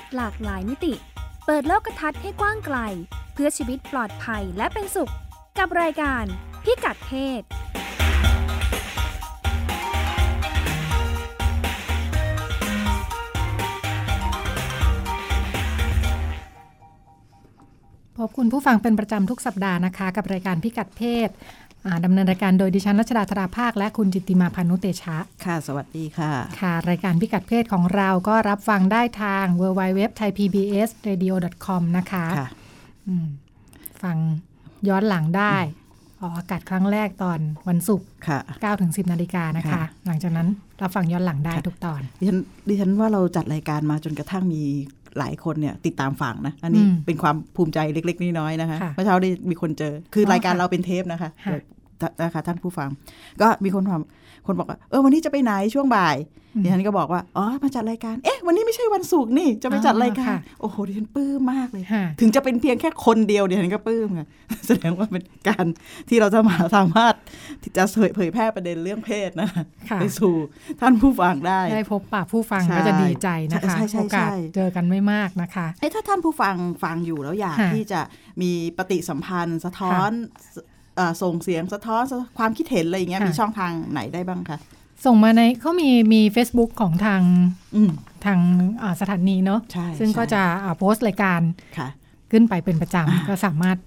ศหลากหลายมิติ เปิดโลกทัศน์ให้กว้างไกล เพื่อชีวิตปลอดภัยและเป็นสุข กับรายการพิกัดเพศพบคุณผู้ฟังเป็นประจำทุกสัปดาห์นะคะ กับรายการพิกัดเพศ ดำเนินรายการโดยดิฉันรัชดาธราภาค และคุณจิตติมาพานุเตชะ ค่ะ สวัสดีค่ะ ค่ะ รายการพิกัดเพศของเราก็รับฟังได้ทาง w w w t h a i p b s r a d i o c o m นะคะค่ะอืมฟังย้อนหลังได้ออกอากาศครั้งแรกตอนวันศุกร์ค่ะ9ถึง 10 นาฬิกานะคะค่ะหลังจากนั้นรับฟังย้อนหลังได้ทุกตอน ดิฉันดิฉันว่าเราจัดรายการมาจนกระทั่งมี หลายคนเนี่ยติดตามฟังนะ อันนี้อืมเป็นความภูมิใจเล็ก ๆ น้อยๆนะคะค่ะเมื่อเช้าได้มีคนเจอ คือออรายการค่ะเราเป็นเทปนะคะค่ะเดี๋ยวนะคะท่านผู้ฟัง ก็มีคนความ คนบอกว่าเออวันนี้จะไปไหนช่วงบ่ายดิฉันก็บอกว่าอ๋อมาจัดรายการเอ๊ะวันนี้ไม่ใช่วันศุกร์นี่จะไปจัดรายการค่ะโอ้โหดิฉันปลื้มมากเลยค่ะถึงจะเป็นเพียงแค่คนเดียวดิฉันก็ปลื้มค่ะแสดงว่าเป็นการที่เราจะมาสามารถที่จะเผยแพร่ประเด็นเรื่องเพศนะค่ะไปสู่ท่านผู้ฟังได้ได้พบปะผู้ฟังใช่ก็จะดีใจนะคะใช่ใช่ใช่โอกาสเจอกันไม่มากนะคะเอ้ถ้าท่านผู้ฟังฟังอยู่แล้วอยากค่ะที่จะมีปฏิสัมพันธ์สะท้อนเอ่อ ส่งเสียงสะท้อนความคิดเห็นอะไรอย่างเงี้ยค่ะมีช่องทางไหนได้บ้างคะส่งมาในเขามีมี Facebook ของทางอืมทางอ่าสถานีเนาะใช่ซึ่งใช่ก็จะอ่าโพสต์รายการค่ะขึ้นไปเป็นประจอ่าำก็สามารถ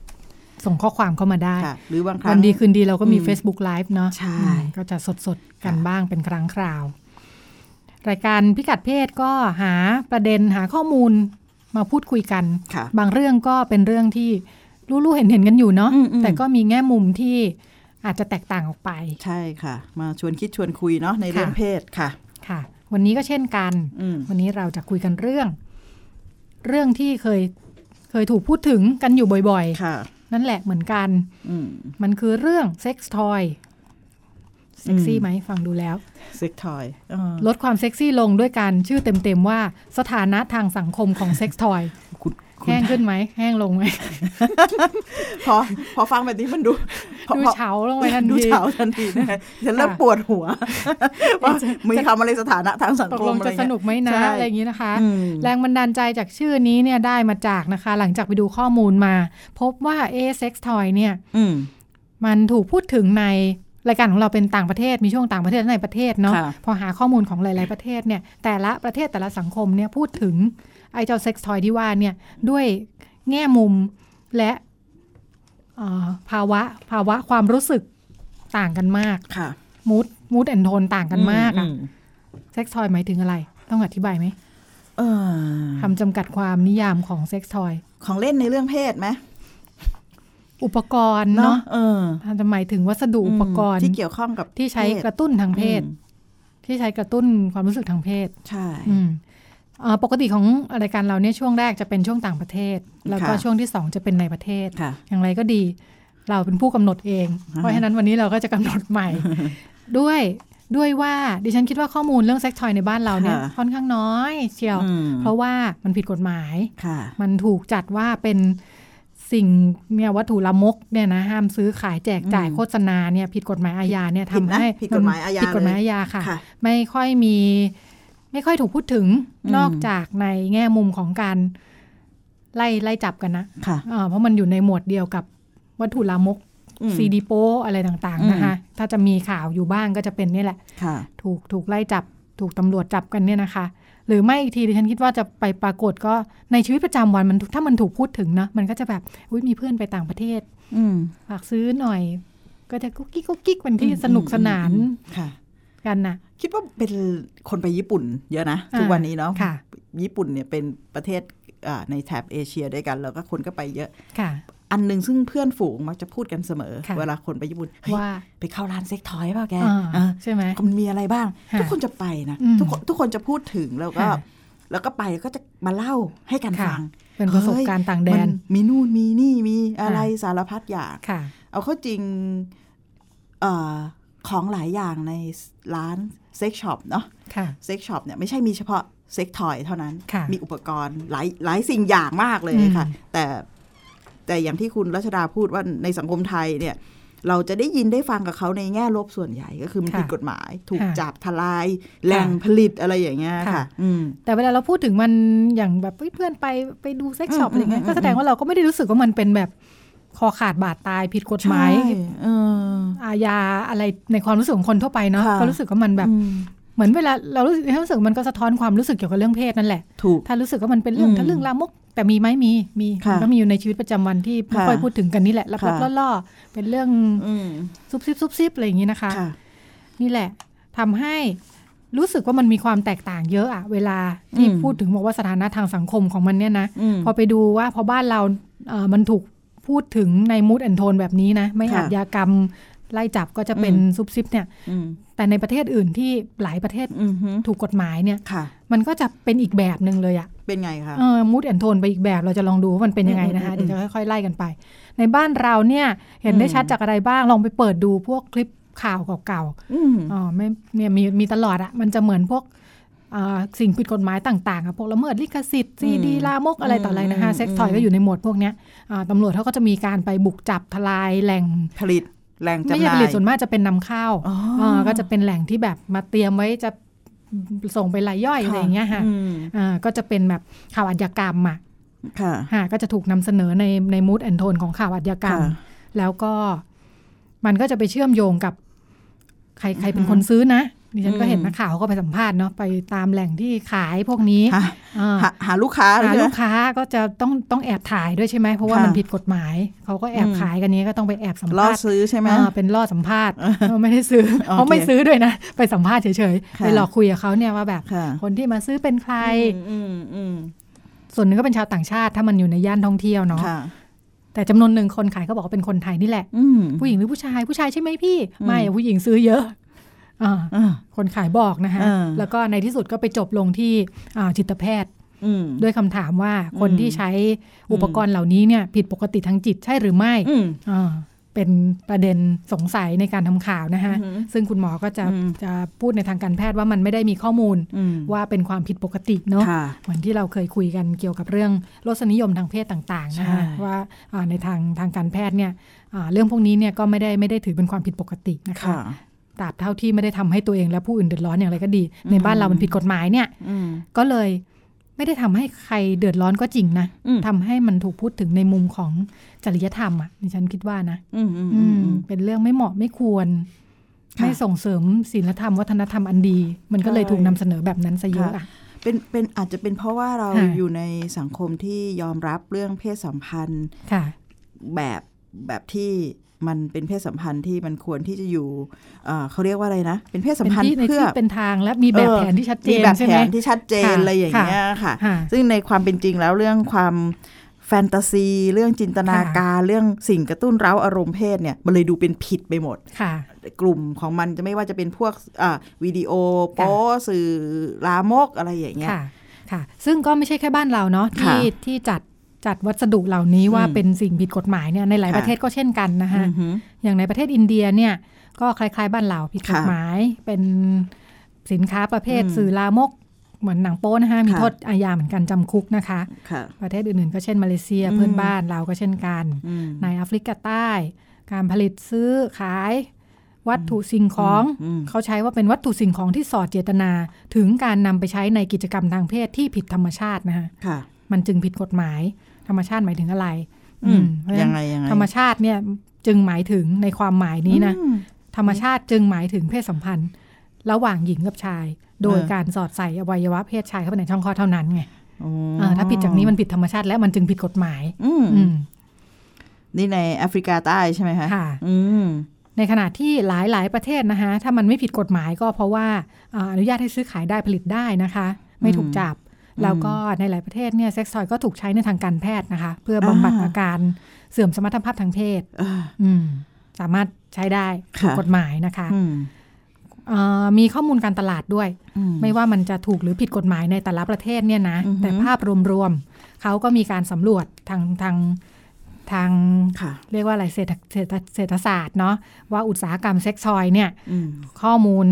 ส่งข้อความเข้ามาได้ค่ะหรือบางครั้วังนดีคืนดีเราก็มีอืม Facebook Live เนาะใช่อืมก็จะสดๆกันค่ะบ้างเป็นครั้งคราว รายการพิกัดเพศก็หาประเด็นหาข้อมูลมาพูดคุยกันค่ะบางเรื่องก็เป็นเรื่องที่ รู้ๆเห็นๆกันอยู่เนาะอืมอืมแต่ก็มีแง่มุมที่อาจจะแตกต่างออกไป ใช่ค่ะ มาชวนคิดชวนคุยเนาะในเรื่องค่ะเพศค่ะค่ะ วันนี้ก็เช่นกันอืมวันนี้เราจะคุยกันเรื่อง เรื่องที่เคยเคยถูกพูดถึงกันอยู่บ่อยค่ะๆนั่นแหละเหมือนกันอืมมันคือเรื่องเซ็กซ์ทอยเซ็กซี่อืมไหมฟังดูแล้ว sex toy ลดความเซ็กซี่ลงด้วยการชื่อเต็มๆว่าสถานะทางสังคมของ sex toy คุณคุณ แห้งขึ้นไหมแห้งลงไหมพอพอฟังแบบนี้มันดูพอดูพอเฉาลงไปทันดูทีเฉาทันทีนะคะฉันเริ่มปวดหัวว่ามีคำอะไรสถานะทางสังตกคลมงอะไรจะสเงี้ยนุกไหมนะใช่อะไรอย่างนี้นะคะอืมแรงบันดาลใจจากชื่อนี้เนี่ยได้มาจากนะคะ หลังจากไปดูข้อมูลมา พบว่าเอ sex toy เนี่ยอืมมันถูกพูดถึงใน รายการของเราเป็นต่างประเทศมีช่วงต่างประเทศและในประเทศเนาะค่ะพอหาข้อมูลของหลาย ๆประเทศเนี่ยแต่ละประเทศแต่ละสังคมเนี่ยพูดถึงไอ้เจ้า sex toy ที่ว่าเนี่ยด้วยแง่มุมและเอ่อภาวะภาวะความรู้สึกต่างกันมากค่ะ mood mood and tone ต่างกันมากอะอืม sex toy หมายถึงอะไร ต้องอธิบายไหมเออคำจำกัดความนิยามของ sex toy ของเล่นในเรื่องเพศไหม อุปกรณ์เนาะเนาะเออจะหมายถึงวัสดุอุปกรณ์ที่เกี่ยวข้องกับที่ใช้เพศกระตุ้นทางเพศอืมที่ใช้กระตุ้นความรู้สึกทางเพศ ใช่อืมเอ่อปกติของรายการเราเนี่ยช่วงแรกจะเป็นช่วงต่างประเทศ แล้วก็ค่ะช่วงที่สองจะเป็นในประเทศค่ะอย่างไรก็ดีเราเป็นผู้กำหนดเองอ่าฮะเพราะฉะนั้นวันนี้เราก็จะกำหนดใหม่ ด้วยด้วยว่าดิฉันคิดว่าข้อมูลเรื่องเซ็กทอยในบ้านเราเนี่ยค่อนข้างน้อยเชียวอืมเพราะว่ามันผิดกฎหมายค่ะมันถูกจัดว่าเป็น สิ่งเนี่ยวัตถุละมกเนี่ยนะห้ามซื้อขายแจกจ่ายอืมโฆษณาเนี่ยผิดกฎหมายอาญาเนี่ยผิดทำนะให้ผิดกฎหมายอาญาผิดกฎหมายเลยอาญาค่ะค่ะ ไม่ค่อยมี ไม่ค่อยถูกพูดถึงอืมนอกจากในแง่มุมของการไล่ไล่จับกันนะค่ะอ่าเพราะมันอยู่ในหมวดเดียวกับวัตถุลามกอืมซีดีโปอะไรต่างอืมๆนะคะ ถ้าจะมีข่าวอยู่บ้างก็จะเป็นนี่แหละค่ะถูกถูกไล่จับถูกตำรวจจับกันเนี่ยนะคะ หรือไม่อีกทีดิฉันคิดว่าจะไปปรากฏก็ในชีวิตประจำวันมันถ้ามันถูกพูดถึงนะมันก็จะแบบอุ้ยมีเพื่อนไปต่างประเทศ อืมฝากซื้อหน่อย ก็จะกุ๊กกิ๊กกุ๊กกิ๊กเป็นที่สนุกสนานอืมค่ะกันนะคิดว่าเป็นคนไปญี่ปุ่น เยอะนะอ่าทุกวันนี้เนาะค่ะญี่ปุ่นเนี่ยเป็นประเทศอ่าในแถบเอเชียด้วยกัน แล้วก็คนก็ไปเยอะค่ะ อันหนึ่งซึ่งเพื่อนฝูงมักจะพูดกันเสมอค่ะเวลาคนไปญี่ปุ่นเฮ้ยว่าไปเข้าร้าน sex toy เปล่าแกอ่าเออใช่ไหมมันมีอะไรบ้างค่ะทุกคนจะไปนะอืมทุกคนทุกคนจะพูดถึงแล้วก็ค่ะแล้วก็ไปก็จะมาเล่าให้กันค่ะฟัง เป็นประสบการณ์ต่างแดนมันมีนู่นมีนี่มีอะไรค่ะสารพัดอย่างค่ะเอาเข้าจริงเอ่อของหลายอย่างในร้าน sex shop เนาะค่ะ sex shop เนี่ยไม่ใช่มีเฉพาะ sex toy เท่านั้นค่ะมีอุปกรณ์หลายหลายสิ่งอย่างมากเลยค่ะอืมแต่ แต่อย่างที่คุณรัชดาพูดว่าในสังคมไทยเนี่ยเราจะได้ยินได้ฟังกับเขาในแง่ลบส่วนใหญ่ก็คือมันค่ะผิดกฎหมาย ถูกค่ะจับทลายแหล่งผลิตอะไรอย่างเงี้ยค่ะค่ะอืมแต่เวลาเราพูดถึงมันอย่างแบบเฮ้ยเพื่อนไปไปดู sex shop อืมอะไรเงี้ยอืมก็แสดงว่าเราก็ไม่ได้รู้สึกว่ามันเป็นแบบคอขาดบาดตายผิดกฎหมายใช่เอออาญาอะไรในความรู้สึกของคนทั่วไปเนาะค่ะก็รู้สึกว่ามันแบบอืมเหมือนเวลาเรารู้สึกรู้สึกมันก็สะท้อนความรู้สึกเกี่ยวกับเรื่องเพศนั่นแหละถูกถ้ารู้สึกว่ามันเป็นเรื่องอืมถ้าเรื่องลามก แต่มีไหมมีมีค่ะมันก็มีอยู่ในชีวิตประจำวันที่ไม่ค่ะค่อยพูดถึงกันนี่แหละลับค่ะๆล่อๆเป็นเรื่องอืมซุบซิบซุบซิบอะไรอย่างนี้นะคะค่ะนี่แหละทำให้รู้สึกว่ามันมีความแตกต่างเยอะอะเวลาที่อืมพูดถึงบอกว่าสถานะทางสังคมของมันเนี่ยนะอืมพอไปดูว่าพอบ้านเราเอ่อมันถูกพูดถึงในมูดแอนโทนแบบนี้นะ ไม่ค่ะอาชญากรรม ไล่จับก็จะเป็นอืมซุบซิบเนี่ยอืมแต่ในประเทศอื่นที่หลายประเทศอืมฮึถูกกฎหมายเนี่ยค่ะมันก็จะเป็นอีกแบบหนึ่งเลยอะเป็นไงคะเออมูดแอนโทนไปอีกแบบเราจะลองดูว่ามันเป็นยังไงนะคะอืมอืมเดี๋ยวจะค่อยๆไล่กันไป ในบ้านเราเนี่ยเห็นได้อืมชัดจากอะไรบ้างลองไปเปิดดูพวกคลิปข่าวเก่าๆอืมอ๋อไม่เนี่ยมีมีตลอดอะมันจะเหมือนพวกอ่าสิ่งผิดกฎหมายต่างๆอะพวกละเมิดลิขสิทธิ์ซีดีอืมลามกอะไรต่ออะไรนะคะอืมเซ็กซ์ทอยอืมก็อยู่ในหมวดพวกเนี้ยอ่าตำรวจเขาก็จะมีการไปบุกจับทลายแหล่งผลิต แหล่งไม่จำหใช่น่าผยลิตส่วนมากจะเป็นนำเข้าอ๋ออ่าก็จะเป็นแหล่งที่แบบมาเตรียมไว้จะส่งไปรายย่อยอะไรอย่างเงี้ยค่ะอืมอ่าก็จะเป็นแบบข่าวอาชญากรรมอะค่ะค่ะก็จะถูกนำเสนอในในมูดแอนโทนของข่าวอาชญากรรมค่ะแล้วก็มันก็จะไปเชื่อมโยงกับ ใครใครเป็นอือฮึคนซื้อนะ ดิฉันก็เห็นอืมนักข่าวเขาก็ไปสัมภาษณ์เนาะไปตามแหล่งที่ขายพวกนี้หาอ่าหาหาลูกค้าหาใช่ไหมลูกค้าก็จะต้องต้องแอบถ่ายด้วยใช่ไหมเพราะว่าค่ะมันผิดกฎหมายเขาก็แอบอืมขายกันนี้ก็ต้องไปแอบสัมล่อภาษณ์ซื้อใช่ไหมอ่าเป็นล่อสัมภาษณ์เออไม่ได้ซื้อโอเคเขาไม่ซื้อด้วยนะ ไปสัมภาษณ์เฉยๆค่ะไปหลอกคุยกับเขาเนี่ยว่าแบบค่ะคนที่มาซื้อเป็นใครอืมอืมส่วนหนึ่งก็เป็นชาวต่างชาติ ถ้ามันอยู่ในย่านท่องเที่ยวอืมเนาะค่ะแต่จำนวนหนึ่งคนขายก็บอกว่าเป็นคนไทยนี่แหละอืมผู้หญิงหรือผู้ชายผู้ชายใช่ไหมพี่อืมไม่อะผู้หญิงซื้อเยอะอ่าอ่า คนขายบอกนะคะอ่าแล้วก็ในที่สุดก็ไปจบลงที่อ่าจิตแพทย์อืมด้วยคำถามว่าคนอืมที่ใช้อุปกรณ์เหล่านี้เนี่ย ผิดปกติทางจิตใช่หรือไม่อืมอ่าเป็นประเด็นสงสัยในการทำข่าวนะคะอือหือซึ่งคุณหมอก็จะอืมจะพูดในทางการแพทย์ว่ามันไม่ได้มีข้อมูลอืมว่าเป็นความผิดปกติเนาะค่ะเหมือนที่เราเคยคุยกันเกี่ยวกับเรื่องรสนิยมทางเพศต่างๆนะคะใช่ว่าอ่าในทางทางการแพทย์เนี่ยอ่าเรื่องพวกนี้เนี่ยก็ไม่ได้ไม่ได้ถือเป็นความผิดปกตินะคะค่ะ ตราบเท่าที่ไม่ได้ทำให้ตัวเองและผู้อื่นเดือดร้อนอย่างไรก็ดี ในบ้านเรามันผิดกฎหมายเนี่ยอืมก็เลยไม่ได้ทำให้ใครเดือดร้อนก็จริงนะอืมทำให้มันถูกพูดถึงในมุมของจริยธรรมอะดิฉันคิดว่านะอืมอืมอือืมมเป็นเรื่องไม่เหมาะไม่ควรค่ะไม่ส่งเสริมศีลธรรมวัฒนธรรมอันดี มันก็เลยใช่ถูกนำเสนอแบบนั้นซะเยอะอะเป็นเป็นอาจจะเป็นเพราะว่าเราค่ะอยู่ในสังคมที่ยอมรับเรื่องเพศสัมพันธ์ค่ะแบบแบบที่ มันเป็นเพศสัมพันธ์ที่มันควรที่จะอยู่เอ่อเขาเรียกว่าอะไรนะ เป็นเพศสัมเป็นพันธ์ที่ในเพื่อที่เป็นทางและมีแบบเออแผนที่ชัดเจมีนแบบใช่แผไหมนที่ชัดเจนค่ะอะไรอย่างเงี้ยค่ะค่ะ ซึ่งในความเป็นจริงแล้วเรื่องความแฟนตาซี เรื่องจินตนาการเรื่องสิ่งกระตุ้นเร้าอารมณ์เพศเนี่ยมันเลยดูเป็นผิดไปหมดค่ะกลุ่มของมันจะไม่ว่าจะเป็นพวกอ่าวิดีโอโป๊สื่อลามกอะไรอย่างเงี้ยค่ะค่ะซึ่งก็ไม่ใช่แค่บ้านเราเนาะค่ะที่ที่จัด จัดวัสดุเหล่านี้ว่าอืมเป็นสิ่งผิดกฎหมายเนี่ยในหลายค่ะประเทศก็เช่นกันนะคะอือหืออย่างในประเทศอินเดียเนี่ยก็คล้าย ๆ บ้านเราผิดกฎค่ะหมาย เป็นสินค้าประเภทอืมสื่อลามกเหมือนหนังโป๊นะคะมีค่ะโทษอาญาเหมือนกันจำคุกนะคะค่ะประเทศอื่นๆ ก็เช่นมาเลเซียอืมเพื่อนบ้านเราก็เช่นกันอืมในแอฟริกาใต้ การผลิตซื้อขายวัตถุสิ่งของอืมเขาใช้ว่าเป็นวัตถุสิ่งของที่สอดเจตนา ถึงการนำไปใช้ในกิจกรรมทางเพศที่ผิดธรรมชาตินะคะค่ะมันจึงผิดกฎหมาย ธรรมชาติหมายถึงอะไร อืมเพราะฉะยันั้งนไงยังไงธรรมชาติเนี่ยจึงหมายถึงในความหมายนี้นะอืมธรรมชาติจึงหมายถึงเพศสัมพันธ์ ระหว่างหญิงกับชาย โดยเออการสอดใส่อวัยวะเพศชายเข้าไปในช่องคลอดเท่านั้นไงโอ้เออถ้าผิดจากนี้มันผิดธรรมชาติและมันจึงผิดกฎหมาย อืมอืมนี่ในแอฟริกาใต้ใช่ไหมคะค่ะอืมในขณะที่หลายหลายประเทศนะคะ ถ้ามันไม่ผิดกฎหมายก็เพราะว่าอ่าอนุญาตให้ซื้อขายได้ผลิตได้นะคะ ไม่ถูกจับ แล้วก็ในหลายประเทศเนี่ยเซ็กซ์ทอยก็ถูกใช้ในทางการแพทย์นะคะ เพื่อบำบัดอ่าอาการเสื่อมสมรรถภาพทางเพศอ่าอืมสามารถใช้ได้ถูกค่ะกฎหมายนะคะอืมเอ่อมีข้อมูลการตลาดด้วยอืมไม่ว่ามันจะถูกหรือผิดกฎหมายในแต่ละประเทศเนี่ยนะอือฮึแต่ภาพรวมๆเขาก็มีการสำรวจทางทางทางค่ะเรียกว่าอะไรเศรษฐเศรษฐเศรษฐศาสตร์เนาะว่าอุตสาหกรรมเซ็กซ์ทอยเนี่ยอืมข้อมูล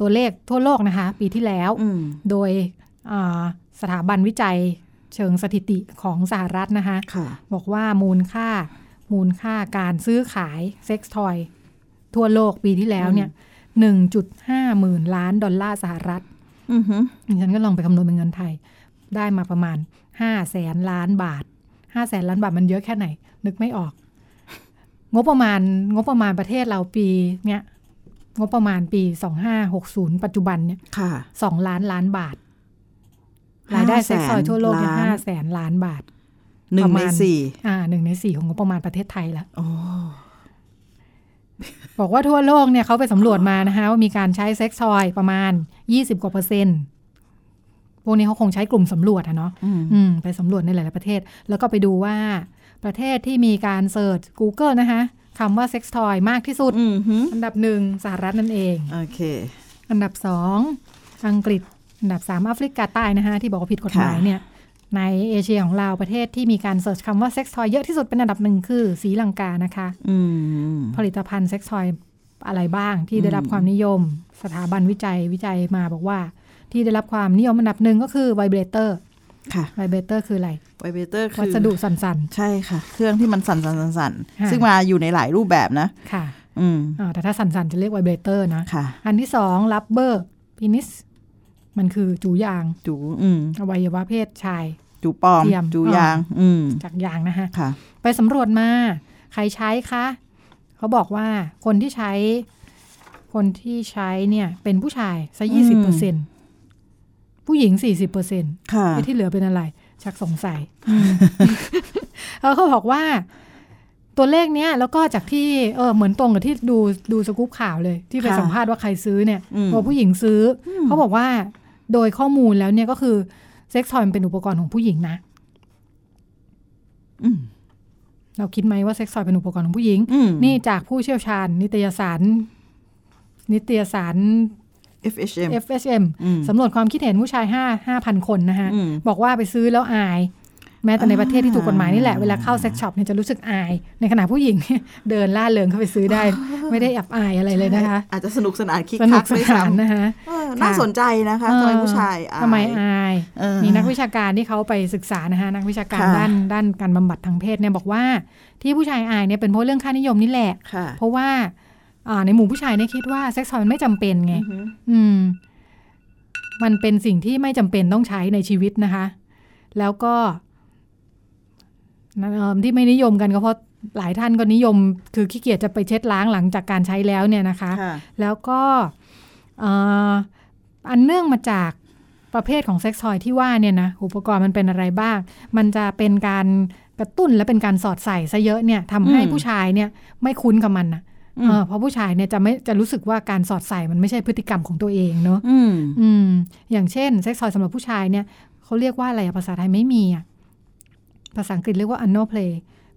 ตัวเลขทั่วโลกนะคะ ปีที่แล้วอืมโดยอ่า สถาบันวิจัยเชิงสถิติของสหรัฐนะคะค่ะบอกว่ามูลค่ามูลค่าการซื้อขายเซ็กซ์ทอยทั่วโลกปีที่แล้วเนี่ยหนึ่งจุดห้าหมื่นล้านดอลลาร์สหรัฐอือหือดิฉันก็ลองไปคำนวณเป็นเงินไทย ได้มาประมาณห้าแสนล้านบาทห้าแสนล้านบาทมันเยอะแค่ไหน นึกไม่ออก งบประมาณงบประมาณประเทศเราปีเนี้ยงบประมาณปีสองห้าหกศูนย์ปัจจุบันเนี่ยค่ะสองล้านล้านบาท รายได้เซ็กซ์ซอยทั่วโลกเนี่ยล้าห้านแสนล้านบาทหนึ่ปงระในมาณสี่อ่าหนึ่งในสี่ของงบประมาณประเทศไทยแล้วโอ้บอกว่าทั่วโลกเนี่ยเขาไปสำรวจมานะคะว่ามีการใช้เซ็กซ์ทอยประมาณ20กว่าเปอร์เซ็นต์พวกนี้เขาคงใช้กลุ่มสำรวจอะเนาะอืมอืมไปสำรวจในหลาย ๆ ประเทศ แล้วก็ไปดูว่าประเทศที่มีการเสิร์ช Google นะคะคำว่า sex toy มากที่สุดอือหืออันดับหนึ่งสหรัฐนั่นเอง โอเค อันดับสองอังกฤษ อันดับสามแอฟริกาใต้นะคะที่บอกว่าผิดกฎหมายค่ะเนี่ยในเอเชียของเราประเทศที่มีการ search คำว่า sex toy เยอะที่สุดเป็นอันดับหนึ่งคือศรีลังกานะคะอืมผลิตภัณฑ์ sex toy อะไรบ้างที่ได้รับอืมความนิยม สถาบันวิจัยวิจัยมาบอกว่า ที่ได้รับความนิยมอันดับหนึ่งก็คือ vibrator ค่ะ vibrator คืออะไร vibrator คือวัสดุสั่นใช่ค่ะ เครื่องที่มันสั่นสั่นสั่นสั่นค่ะซึ่งมาอยู่ในหลายรูปแบบนะๆค่ะ อืมอ่าแต่ถ้าสั่นๆจะเรียก vibrator นะค่ะอันที่สอง rubber penis มันคือจูยาง จูอืมอวัยวะเพศชาย จูปลอม เทียมจูยาง อืมจากยางนะคะค่ะ ไปสำรวจมา ใครใช้คะ เขาบอกว่าคนที่ใช้ คนที่ใช้เนี่ย เป็นผู้ชายซะอืยี่สิบมเปอร์เซ็นผู้หญิงสี่สิบเปอร์เซ็นค่ะ ที่เหลือเป็นอะไร ชักสงสัยแล้วเขาบอกว่า ตัวเลขเนี้ย แล้วก็จากที่เออเหมือนตรงกับที่ดูดูสกู๊ปข่าวเลย ที่ไปค่ะสัมภาษณ์ว่าใครซื้อเนี่ยอืม บอกผู้หญิงซื้ออมเขาบอกว่า โดยข้อมูลแล้วเนี่ยก็คือเซ็กซ์ทอยมันเป็นอุปกรณ์ของผู้หญิงนะอืมเราคิดไหมว่า sex toy เป็นอุปกรณ์ของผู้หญิงอืมนี่จากผู้เชี่ยวชาญ นิตยสาร นิตยสาร FHM FSM อืมสำรวจความคิดเห็นผู้ชาย 5 5,000 คนนะคะอืมบอกว่าไปซื้อแล้วอาย แม้แต่ในประเทศที่ถูกกฎหมายนี่แหละ เวลาเข้า sex shop เนี่ยจะรู้สึกอาย ในขณะผู้หญิงเนี่ยเดินร่าเริงเข้าไปซื้อได้ ไม่ได้อับอายอะไรเลยนะคะ อาจจะสนุกสนานคิกสนุคักกสด้วยนานซ้ำนะคะเออน่าสนใจนะคะทำไมผู้ชายอายทำไมอายเออมีนักวิชาการที่เขาไปศึกษานะคะนักวิชาการค่ะด้านด้านการบำบัดทางเพศเนี่ยบอกว่าที่ผู้ชายอายเนี่ยเป็นเพราะเรื่องค่านิยมนี่แหละค่ะเพราะว่าอ่าในหมู่ผู้ชายเนี่ยคิดว่าเซ็กซ์ทอยมันไม่จำเป็นไงอือหืออืม มันเป็นสิ่งที่ไม่จำเป็นต้องใช้ในชีวิตนะคะ แล้วก็เอิ่ม ที่ไม่นิยมกันก็เพราะหลายท่านก็นิยม คือขี้เกียจจะไปเช็ดล้างหลังจากการใช้แล้วเนี่ยนะคะค่ะแล้วก็เอ่ออันเนื่องมาจากประเภทของเซ็กซ์ทอยที่ว่าเนี่ยนะอุปกรณ์มันเป็นอะไรบ้าง มันจะเป็นการกระตุ้นและเป็นการสอดใส่ซะเยอะเนี่ยทำให้อืมผู้ชายเนี่ยไม่คุ้นกับมันนะอืมเออเพราะผู้ชายเนี่ยจะไม่จะรู้สึกว่าการสอดใส่มันไม่ใช่พฤติกรรมของตัวเองเนอะอืมอืมอย่างเช่นเซ็กซ์ทอยสำหรับผู้ชายเนี่ยเขาเรียกว่าอะไรอะภาษาไทยไม่มีอะ ภาษาอังกฤษเรียกว่า anal play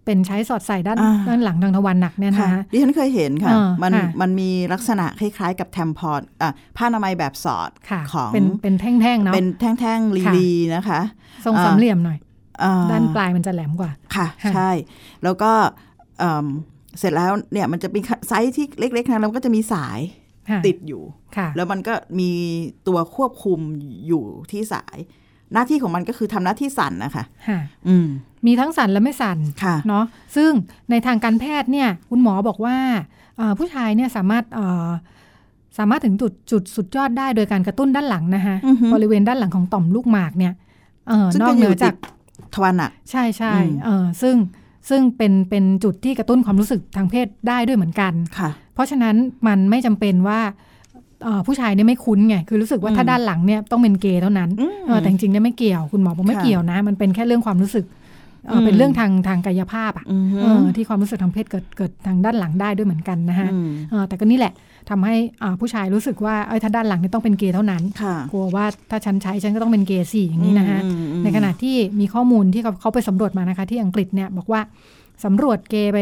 เป็นใช้สอดใส่ด้านอ่าด้านหลังทางทวารหนักเนี่ยค่ะนะคะดิฉันเคยเห็นค่ะอ่ามันค่ะมันมีลักษณะคล้ายๆกับแทมพอดอะผ้าอนามัยแบบสอดค่ะของเป็นเป็นแท่งๆเนาะเป็นแท่งๆค่ะลีๆนะคะ ทรงอ่าสามเหลี่ยมหน่อยอ่ด้านปลายมันจะแหลมกว่าค่ะค่ะใช่ แล้วก็เอิ่มเสร็จแล้วเนี่ยมันจะเป็นไซส์ที่เล็กๆนะแล้วก็จะมีสายค่ะติดอยู่ค่ะแล้วมันก็มีตัวควบคุมอยู่ที่สาย หน้าที่ของมันก็คือทำหน้าที่สั่นนะคะค่ะอืม มีทั้งสั่นและไม่สั่นค่ะเนาะซึ่งในทางการแพทย์เนี่ยคุณหมอบอกว่าเอ่อผู้ชายเนี่ยสามารถเอ่อสามารถถึงจุดจุดสุดยอดได้โดยการกระตุ้นด้านหลังนะคะอือฮึบริเวณด้านหลังของต่อมลูกหมากเนี่ยเออซึ่งนอก็กอเหนืยู่อติจาดกทวารหนักใช่ใช่อืมเออซึ่งซึ่งเป็นเป็นจุดที่กระตุ้นความรู้สึกทางเพศได้ด้วยเหมือนกันค่ะ เพราะฉะนั้นมันไม่จำเป็นว่าเอ่อผู้ชายเนี่ยไม่คุ้นไงคือรู้สึกว่าอืมถ้าด้านหลังเนี่ยต้องเป็นเกย์เท่านั้นอืมเออแต่จริงๆเนี่ยไม่เกี่ยวคุณหมอบอกไม่ค่ะเกี่ยวนะ มันเป็นแค่เรื่องความรู้สึก เอออมเป็นเรื่องทางทางกายภาพอะอือฮึเออที่ความรู้สึกทางเพศเกิดเกิดทางด้านหลังได้ด้วยเหมือนกันนะฮะอืมเออแต่ก็นี่แหละทำให้อ่าผู้ชายรู้สึกว่าเอ้ยถ้าด้านหลังเนี่ยต้องเป็นเกย์เท่านั้นค่ะกลัวว่าถ้าฉันใช้ฉันก็ต้องเป็นเกย์สี่อย่างนี้นะฮะอืมอืมในขณะที่มีข้อมูลที่เขาเขาไปสำรวจมานะคะ ที่อังกฤษเนี่ยบอกว่าสำรวจเกย์ไป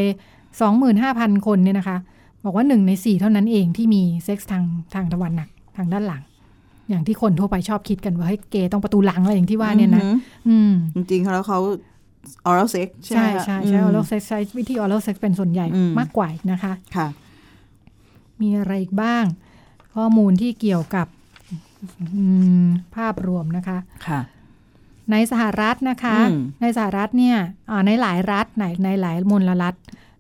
25,000 คนเนี่ยนะคะ บอกว่าหนึ่งในสี่เท่านั้นเองที่มีเซ็กส์ทางทางตะวันหนักทางด้านหลังอย่างที่คนทั่วไปชอบคิดกันว่าเฮ้ยเกย์ต้องประตูหลังอะไรอย่างที่ว่าเนี่ยนะอือฮึอืมจริงๆแล้วเขา oral sex ใช่ไหใช่มคะใช่ใช่อืม oral sex ใช้วิธี oral sex เป็นส่วนใหญ่อืมมากกว่าอีกนะคะค่ะ มีอะไรอีกบ้าง ข้อมูลที่เกี่ยวกับอืมภาพรวมนะคะค่ะในสหรัฐนะคะอืมในสหรัฐเนี่ยอ่าในหลายรัฐในในหลายมลรัฐ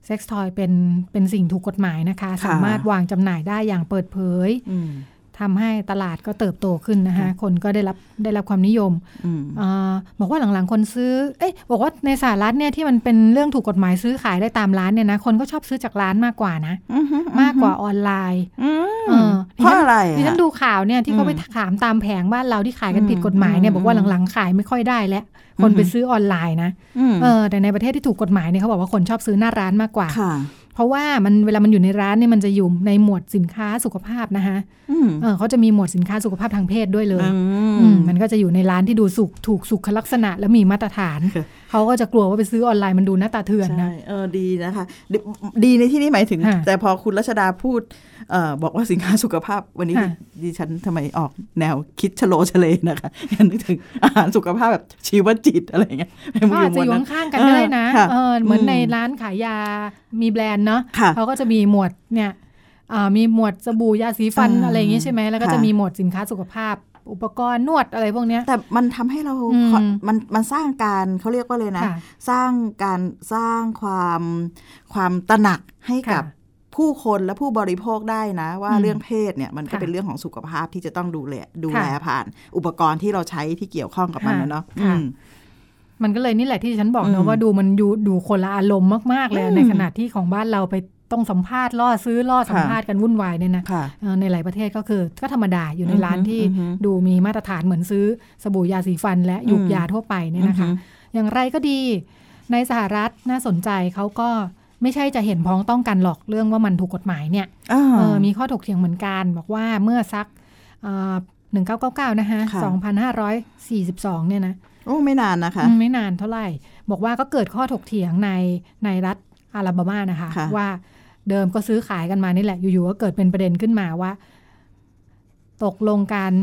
เซ็กซ์ทอยเป็นเป็นสิ่งถูกกฎหมายนะคะค่ะสามารถวางจำหน่ายได้อย่างเปิดเผยอืม ทำให้ตลาดก็เติบโตขึ้นนะคะค่ะคนก็ได้รับได้รับความนิยมอืมอาบอกว่าหลังๆคนซื้อ เอ๊ะบอกว่าในสหรัฐเนี่ยที่มันเป็นเรื่องถูกกฎหมายซื้อขายได้ตามร้านเนี่ยนะคนก็ชอบซื้อจากร้านมากกว่านะอืฮึมากกว่าออนไลน์อืมเออเพราะอะไรดิฉันอะดูข่าวเนี่ยที่เขาไปอืมถามตามแผงบ้านเราที่ขายกันผิดกฎหมายเนี่ยอืมบอกว่าหลังๆขายไม่ค่อยได้แล้วคนอืมไปซื้อออนไลน์นะมเออแต่ในประเทศที่ถูกกฎหมายเนี่ยเขาบอกว่าคนชอบซื้อหน้าร้านมากกว่าค่ะ เพราะว่ามันเวลามันอยู่ในร้านเนี่ยมันจะอยู่ในหมวดสินค้าสุขภาพนะคะอืมเออเขาจะมีหมวดสินค้าสุขภาพทางเพศด้วยเลยอือืมมมันก็จะอยู่ในร้านที่ดูสุขถูกสุขลักษณะและมีมาตรฐานค่ะ เขาก็จะกลัวว่าไปซื้อออนไลน์มันดูหน้าตาเถื่อนใช่นะเออดีนะคะดดีในที่นี้หมายถึงค่ะแต่พอคุณรัชดาพูดเอ่อบอกว่าสินค้าสุขภาพวันนี้ค่ะดิฉันทำไมออกแนวคิดชะโลชะเลนะคะยังนึกถึงอาหารสุขภาพแบบชีวจิตอะไรอย่างเงี้ยก็อาจจะอยู่หมวดนั้นข้างๆกันก็ได้นะเออค่ะเออเหมือนอืมในร้านขายยามีแบรนด์เนาะค่ะเขาก็จะมีหมวดเนี่ยอ่ามีหมวดสบู่ยาสีฟันอ่าอะไรอย่างงี้ใช่ไหมแล้วก็ค่ะจะมีหมวดสินค้าสุขภาพ อุปกรณ์นวดอะไรพวกเนี้ยแต่มันทำให้เราอืมมันมันสร้างการเขาเรียกว่าเลยนะค่ะสร้างการสร้างความความตระหนักให้กับค่ะผู้คนและผู้บริโภคได้นะ ว่าอืมเรื่องเพศเนี่ยมันก็ค่ะเป็นเรื่องของสุขภาพที่จะต้องดูแลดูแลค่ะผ่าน อุปกรณ์ที่เราใช้ที่เกี่ยวข้องกับมันนะเนาะค่ะอืมมันก็เลยนี่แหละที่ฉันบอกอืนะมว่าดูมันอยู่ดูคนละอารมณ์มาก ๆ เลยอืมในขณะที่ของบ้านเราไป ต้องสัมภาษณ์ล่อซื้อล่อสัมภาษณ์กันวุ่นวายเนี่ยนะค่ะเอ่อในหลายประเทศก็คือก็ธรรมดาอยู่ในอือฮึร้านที่อือฮึดูมีมาตรฐานเหมือนซื้อสบู่ยาสีฟัน และหยุกอืมยาทั่วไปเนี่ยนะคะอือฮึอย่างไรก็ดีในสหรัฐน่าสนใจเขาก็ไม่ใช่จะเห็นพ้องต้องกันหรอกเรื่องว่ามันถูกกฎหมายเนี่ยอ่าเออมีข้อถกเถียงเหมือนกัน บอกว่าเมื่อสักหนึ่งเก้าเก้าเก้านะคะค่ะสองพันห้าร้อยสี่สิบสองเนี่ยนะโอ้ไม่นานนะคะอืมไม่นานเท่าไหร่ บอกว่าก็เกิดข้อถกเถียงในในรัฐอาลาบามานะคะค่ะว่า เดิมก็ซื้อขายกันมานี่แหละ อยู่ๆก็เกิดเป็นประเด็นขึ้นมาว่า ตกลงการ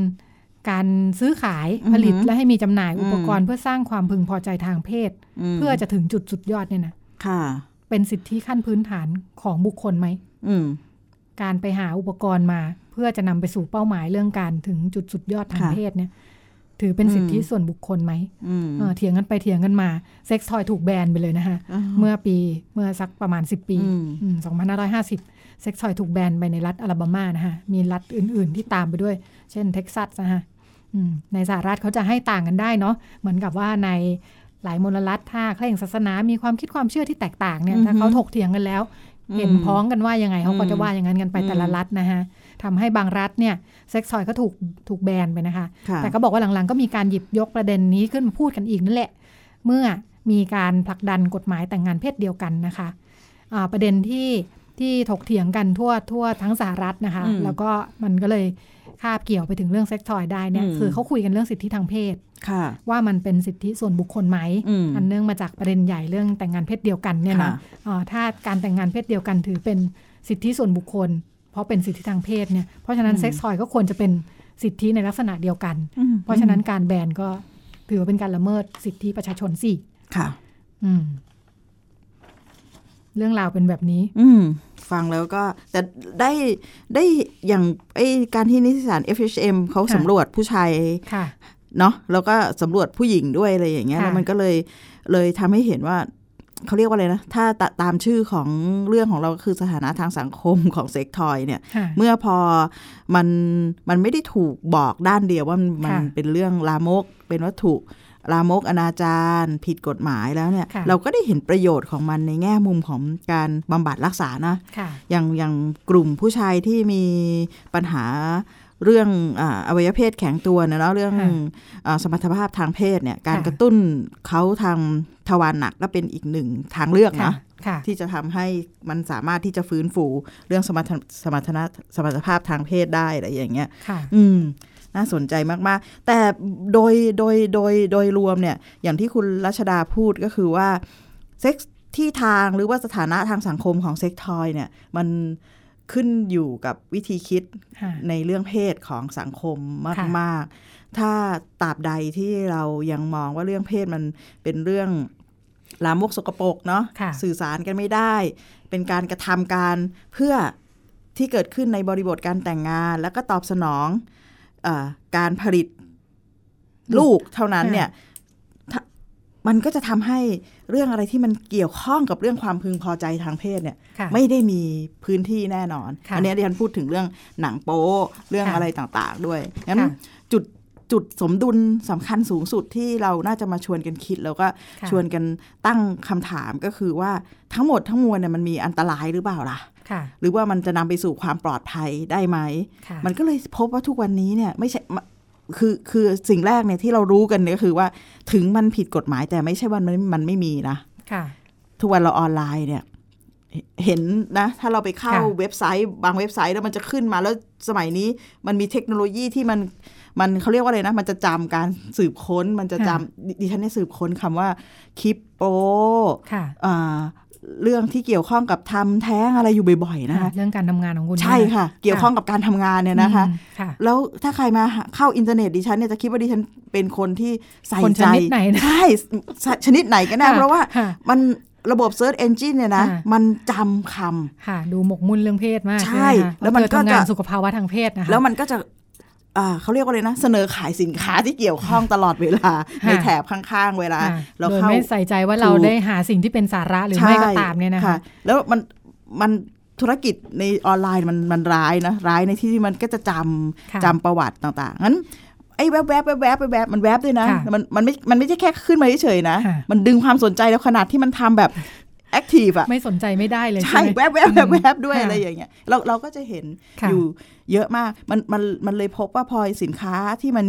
การซื้อขายผลิตและให้มีจำหน่ายอุปกรณ์เพื่อสร้างความพึงพอใจทางเพศมเพื่อจะถึงจุดสุดยอดเนี่ยนะค่ะ เป็นสิทธิขั้นพื้นฐานของบุคคลไหมอืมการไปหาอุปกรณ์มา เพื่อจะนำไปสู่เป้าหมายเรื่องการถึงจุดสุดยอดทางค่ะเพศเนี่ย ถือเป็นสิทธิอืมส่วนบุคคลไหมอืมเออเถียงกันไปเถียงกันมาเซ็กซ์ทอยถูกแบนไปเลยนะคะาเมื่อปีเมื่อสักประมาณ 10 ปีอืมสองพันห้าร้อยห้าสิบเซ็กซ์ทอยถูกแบนไปในรัฐอลาบามานะคะมีรัฐอื่น ๆ ที่ตามไปด้วย เช่นเท็กซัสนะคะอืมในสหรัฐเขาจะให้ต่างกันได้เนาะเหมือนกับว่าในหลายมลรัฐถ้าเคร่งศาสนามีความคิดความเชื่อที่แตกต่างเนี่ยอือฮึถ้าเขาถกเถียงกันแล้ว เห็นพ้องกันว่ายังไงเขาก็จะว่าอย่างนั้นกันไปอืมแต่ละรัฐนะคะ ทำให้บางรัฐเนี่ยเซ็กซ์ทอยก็ถูกถูกแบนไปนะคะค่ะแต่ก็บอกว่าหลังๆ ก็มีการหยิบยกประเด็นนี้ขึ้นมาพูดกันอีกนั่นแหละ เมื่อมีการผลักดันกฎหมายแต่งงานเพศเดียวกันนะคะอ่าประเด็นที่ที่ถกเถียงกันทั่วทั่วทั้งสหรัฐนะคะอืมแล้วก็มันก็เลยคาบเกี่ยวไปถึงเรื่องเซ็กซ์ทอยได้เนี่ยอืมคือเขาคุยกันเรื่องสิทธิทางเพศค่ะว่ามันเป็นสิทธิส่วนบุคคลไหมอืมอันเนื่องมาจากประเด็นใหญ่เรื่องแต่งงานเพศเดียวกันเนี่ยนะค่ะอ่าถ้าการแต่งงานเพศเดียวกันถือเป็นสิทธิส่วนบุคคล เพราะเป็นสิทธิทางเพศเนี่ยเพราะฉะนั้นเซ็กซ์ทอยก็ควรจะเป็นสิทธิในลักษณะเดียวกันอืมเพราะฉะนั้นการแบนก็ถือว่าเป็นการละเมิดสิทธิประชาชนสิค่ะอืมเรื่องราวเป็นแบบนี้ อืมฟังแล้วก็แต่ได้ได้อย่างไอ้การที่นิติสาร FHM เขาค่ะสำรวจผู้ชายค่ะเนาะแล้วก็สำรวจผู้หญิงด้วยอะไรอย่างเงี้ยค่ะแล้วมันก็เลยเลยทำให้เห็นว่า เขาเรียกว่าอะไรนะ ถ้าตตามชื่อของเรื่องของเราก็คือสถานะทางสังคมของเซ็กทอยเนี่ยค่ะเมื่อพอมันมันไม่ได้ถูกบอกด้านเดียวว่ามันมันค่ะเป็นเรื่องลามก เป็นวัตถุลามกอนาจารผิดกฎหมายแล้วเนี่ยค่ะเราก็ได้เห็นประโยชน์ของมันในแง่มุมของการบำบัดรักษานะค่ะอย่างอย่างกลุ่มผู้ชายที่มีปัญหาเรื่องอาอวัยวะเพศแข็งตัวนะเนาะเรื่องค่ะอาสมรรถภาพทางเพศเนี่ยการค่ะกระตุ้นเขาทาง ทวารหนักก็เป็นอีกหนึ่งทางเลือกค่ะนะค่ะที่จะทำให้มันสามารถที่จะฟื้นฟูเรื่องสมรรถสมรรถนะสมรรถภาพทางเพศได้อะไรอย่างเงี้ยค่ะอืมน่าสนใจมาก ๆ แต่โดยโดยโดยโดยรวมเนี่ย อย่างที่คุณรัชดาพูดก็คือว่าเซ็กส์ที่ทางหรือว่าสถานะทางสังคมของเซ็กทอยเนี่ย มันขึ้นอยู่กับวิธีคิดค่ะในเรื่องเพศของสังคมค่ะมาก ๆ ถ้าตราบใดที่เรายังมองว่าเรื่องเพศมันเป็นเรื่องลามกสกปรกเนาะค่ะสื่อสารกันไม่ได้ เป็นการกระทำการเพื่อที่เกิดขึ้นในบริบทการแต่งงาน แล้วก็ตอบสนองเออการผลิตลูกเท่านั้นค่ะเนี่ยถ้ามันก็จะทำให้เรื่องอะไรที่มันเกี่ยวข้องกับเรื่องความพึงพอใจทางเพศเนี่ยค่ะไม่ได้มีพื้นที่แน่นอนค่ะอันนี้ดิฉันพูดถึงเรื่องหนังโป๊เรื่องค่ะอะไรต่างๆ ด้วยงั้นค่ะจุด จุดสมดุลสำคัญสูงสุดที่เราน่าจะมาชวนกันคิด แล้วก็ค่ะชวนกันตั้งคำถามก็คือว่าทั้งหมดทั้งมวลเนี่ยมันมีอันตรายหรือเปล่าล่ะค่ะหรือว่ามันจะนำไปสู่ความปลอดภัยได้ไหมค่ะมันก็เลยพบว่าทุกวันนี้เนี่ยไม่ใช่มคือคือสิ่งแรกเนี่ยที่เรารู้กันเนี่ยก็คือว่าถึงมันผิดกฎหมายแต่ไม่ใช่ว่ามันมันไม่มีนะค่ะ ทุกวันเราออนไลน์เนี่ย เห็นนะ ถ้าเราไปเข้าค่ะเว็บไซต์ บางเว็บไซต์แล้วมันจะขึ้นมาแล้วสมัยนี้มันมีเทคโนโลยีที่มัน มันเขาเรียกว่าอะไรนะ มันจะจำการสืบค้น มันจะจำดิดิฉันเนี่ยสืบค้นคำว่าคลิปโปค่ะอ่าเรื่องที่เกี่ยวข้องกับทำแท้งอะไรอยู่บ่อยๆนะคะเรื่องการทำงานของคุณใช่ค่ะ เกี่ยวข้องกับการทำงานเนี่ยนะคะอืมค่ะแล้วถ้าใครมาหาเข้าอินเทอร์เน็ตดิฉันเนี่ยจะคิดว่าดิฉันเป็นคนที่ใส่คนชใจนิดไหนนะใช่ชนิดไหนก็ได้ค่ะเพราะว่าค่ะมันระบบ Search Engine เนี่ยนะค่ะมันจำคำค่ะ ดูหมกมุ่นเรื่องเพศมาก ใช่ไหคะแล้วมันเพราะเธอก็ทำงานจะสุขภาวะทางเพศนะคะแล้วมันก็จะอ่า เขาเรียกว่าอะไรนะ เสนอขายสินค้าที่เกี่ยวข้องตลอดเวลาค่ะในแถบข้างๆ เวลาค่ะเราโดยเข้าไม่ใส่ใจว่าเราถูกได้หาสิ่งที่เป็นสาระหรือไม่ก็ตามเนี่ยนะคะแล้วมันมันธุรกิจในออนไลน์มันมันร้ายนะ ร้ายในที่ที่มันก็จะจำค่ะจำประวัติต่างๆงั้นไอ้แวบแวบแวบแวบแวบมันแวบด้วยนะค่ะมันมันไม่ มันไม่ใช่แค่ขึ้นมาเฉยๆนะค่ะมันดึงความสนใจแล้วขนาดที่มันทำแบบ แอคทีฟอะไม่สนใจไม่ได้เลย ใช่ไหมแวบแวบแวบแวบด้วยค่ะอะไรอย่างเงี้ยเราเราก็จะเห็นค่ะอยู่เยอะมากมันมันมันเลยพบว่าพอสินค้าที่มัน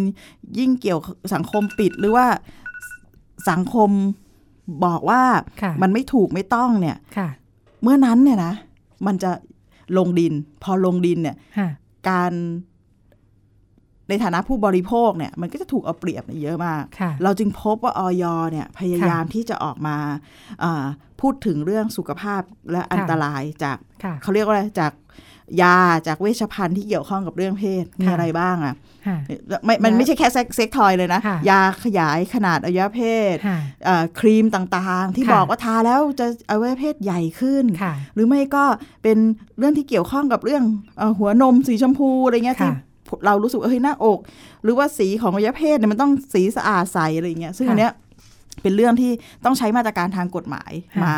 ยิ่งเกี่ยวสังคมปิดหรือว่าสังคมบอกว่าค่ะมันไม่ถูกไม่ต้องเนี่ยค่ะเมื่อนั้นเนี่ยนะ มันจะลงดิน พอลงดินเนี่ยค่ะการในฐานะผู้บริโภคเนี่ยมันก็จะถูกเอาเปรียบเนี่ยเยอะมากค่ะเราจึงพบว่าออยเนี่ยพยายามที่จะออกมาอ่า พูดถึงเรื่องสุขภาพและอันตรายจากค่ะเขาเรียกว่าอะไรจากยาจากเวชภัณฑ์ที่เกี่ยวข้องกับเรื่องเพศมีค่ะอะไรบ้างอะค่ะไม่มันและไม่ใช่แค่เซ็กเซ็กทอยเลยนะค่ะยาขยายขนาดอวัยวะเพศค่ะอ่าครีมต่างๆ ที่ค่ะบอกว่าทาแล้วจะอวัยวะเพศใหญ่ขึ้นค่ะหรือไม่ก็เป็นเรื่องที่เกี่ยวข้องกับเรื่องเออหัวนมสีชมพูอะไรเงี้ยที่ค่ะเรารู้สึกว่าเฮ้ยหน้าอก หรือว่าสีของอวัยวะเพศเนี่ยมันต้องสีสะอาดใสอะไรเงี้ยซึ่งค่ะอันเนี้ย เป็นเรื่องที่ต้องใช้มาตรการทางกฎหมายค่ะมา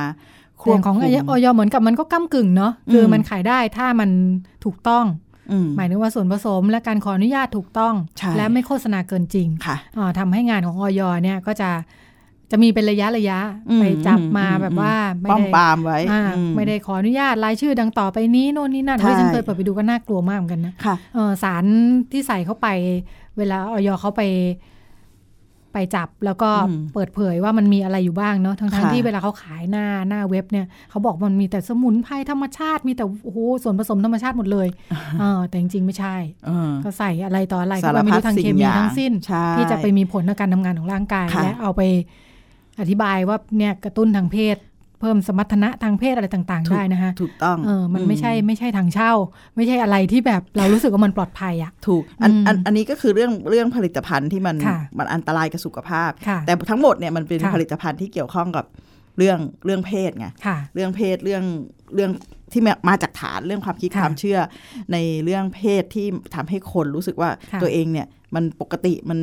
คแต่วบของคุอมอยเหมือนกับมันก็ก้ากึ่งเนาะคืออมมันขายได้ถ้ามันถูกต้องอืมหมายถึงว่าส่วนผสมและการขออนุญาตถูกต้องใช่และไม่โฆษณาเกินจริงค่ะอ่าทำให้งานของออยเนี่ยก็จะจะมีเป็นระยะระยะอืมไปจับอืมมาอืมแบบว่าไม่ป้อมได้ปรามไว้อ่าอืมไม่ได้ขออนุญาตรายชื่อดังต่อไปนี้โน่นนี่นั่นใช่เฮ้ยฉันเคยเปิดไปดูก็น่ากลัวมากเหมือนกันนะค่ะเออสารที่ใส่เข้าไป เวลาออยเขาไปไป จับแล้วก็อืมเปิดเผยว่ามันมีอะไรอยู่บ้างเนาะทั้งๆค่ะที่เวลาเขาขายหน้าหน้าเว็บเนี่ยเขาบอกมันมีแต่สมุนไพรธรรมชาติมีแต่โอ้โหส่วนผสมธรรมชาติหมดเลยเออแต่จริงๆไม่ใช่เออก็ใส่อะไรต่ออะไรสารก็ไม่พัดรู้ทางสิ่เคงมีอย่างทั้งสิ้นใช่ที่จะไปมีผลในการทำงานของร่างกายค่ะและเอาไปอธิบายว่าเนี่ยกระตุ้นทางเพศ เพิ่มสมรรถนะทางเพศอะไรต่าง ๆ ได้นะคะถูกต้องเออมันไม่ใช่ไม่ใช่ทางเช่า ไม่ใช่อะไรที่แบบเรารู้สึกว่ามันปลอดภัยอะถูกอันอืมอันอันนี้ก็คือเรื่องเรื่องผลิตภัณฑ์ที่มันค่ะมันอันตรายกับสุขภาพค่ะแต่ทั้งหมดเนี่ยมันเป็นค่ะผลิตภัณฑ์ที่เกี่ยวข้องกับเรื่องเรื่องเพศไงค่ะเรื่องเพศเรื่องเรื่องที่มามาจากฐานเรื่องความคิดค่ะความเชื่อ ในเรื่องเพศที่ทำให้คนรู้สึกว่าค่ะตัวเองเนี่ยมันปกติมัน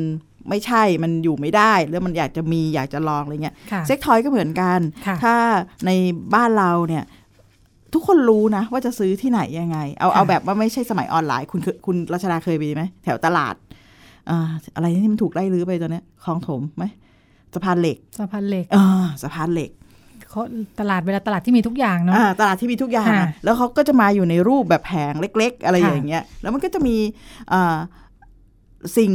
ไม่ใช่มันอยู่ไม่ได้ แล้วมันอยากจะมีอยากจะลองอะไรเงี้ยค่ะเซ็กทอยก็เหมือนกันค่ะถ้าในบ้านเราเนี่ยทุกคนรู้นะ ว่าจะซื้อที่ไหนยังไง เอาค่ะเอาแบบว่าไม่ใช่สมัยออนไลน์ คุณเคยคุณรัชดาเคยไปไหมแถวตลาดอ่าอะไรที่มันถูกไล่รื้อไปตอนเนี้ยคลองถมไหมสะพานเหล็กสะพานเหล็กอ่าสะพานเหล็กเขาตลาดเวลาตลาดที่มีทุกอย่างเนาะอ่าตลาดที่มีทุกอย่างค่ะอะแล้วเขาก็จะมาอยู่ในรูปแบบแผงเล็ก ๆ อะไรค่ะอย่างเงี้ย แล้วมันก็จะมีอ่า สิ่ง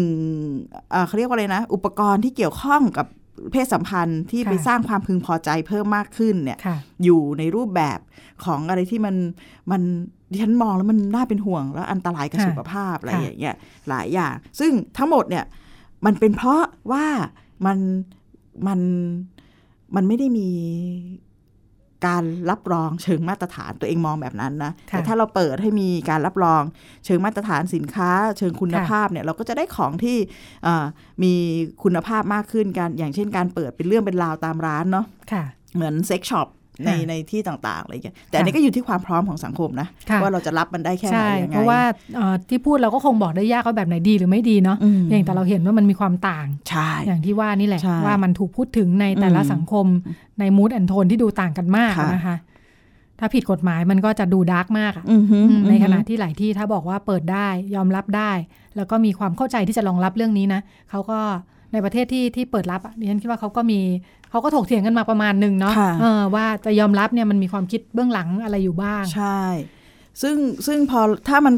อ่าเขาเรียกว่าอะไรนะ อุปกรณ์ที่เกี่ยวข้องกับเพศสัมพันธ์ที่ไปสร้างความพึงพอใจเพิ่มมากขึ้นเนี่ยค่ะอยู่ในรูปแบบของอะไรที่มันมันดิฉันมองแล้วมันน่าเป็นห่วง แล้วอันตรายกับค่ะสุขภาพอะไรค่ะอย่างเงี้ยหลายอย่าง ซึ่งทั้งหมดเนี่ยมันเป็นเพราะว่ามันมันมันไม่ได้มี การรับรองเชิงมาตรฐานตัวเองมองแบบนั้นนะค่ะแต่ถ้าเราเปิดให้มีการรับรองเชิงมาตรฐานสินค้า เชิงคุณค่ะภาพเนี่ยเราก็จะได้ของที่อ่ามีคุณภาพมากขึ้นกันอย่างเช่นการเปิดเป็นเรื่องเป็นราวตามร้านเนาะค่ะเหมือน sex shop ในค่ะในที่ต่างๆอะไรอย่างเงี้ยแต่อันนี้ก็อยู่ที่ความพร้อมของสังคมนะค่ะว่าเราจะรับมันได้แค่ไหนใช่ยังไงเพราะว่าเอ่อที่พูดเราก็คงบอกได้ยากว่าแบบไหนดีหรือไม่ดีเนาะอืมเพียงแต่เราเห็นว่ามันมีความต่างใช่อย่างที่ว่านี่แหละใช่ว่ามันถูกพูดถึงในแต่ละอืมสังคมใน mood and tone ที่ดูต่างกันมากค่ะนะคะถ้าผิดกฎหมายมันก็จะดู dark มากอะอือฮึอืมในขณะอือฮึที่หลายที่ถ้าบอกว่าเปิดได้ยอมรับได้ แล้วก็มีความเข้าใจที่จะรองรับเรื่องนี้นะเขาก็ ในประเทศที่ที่เปิดรับอะดิฉันคิดว่าเขาก็มีเขาก็ถกเถียงกันมาประมาณหนึ่งเนาะค่ะเออว่าจะยอมรับเนี่ยมันมีความคิดเบื้องหลังอะไรอยู่บ้าง ใช่ ซึ่งซึ่งพอถ้ามัน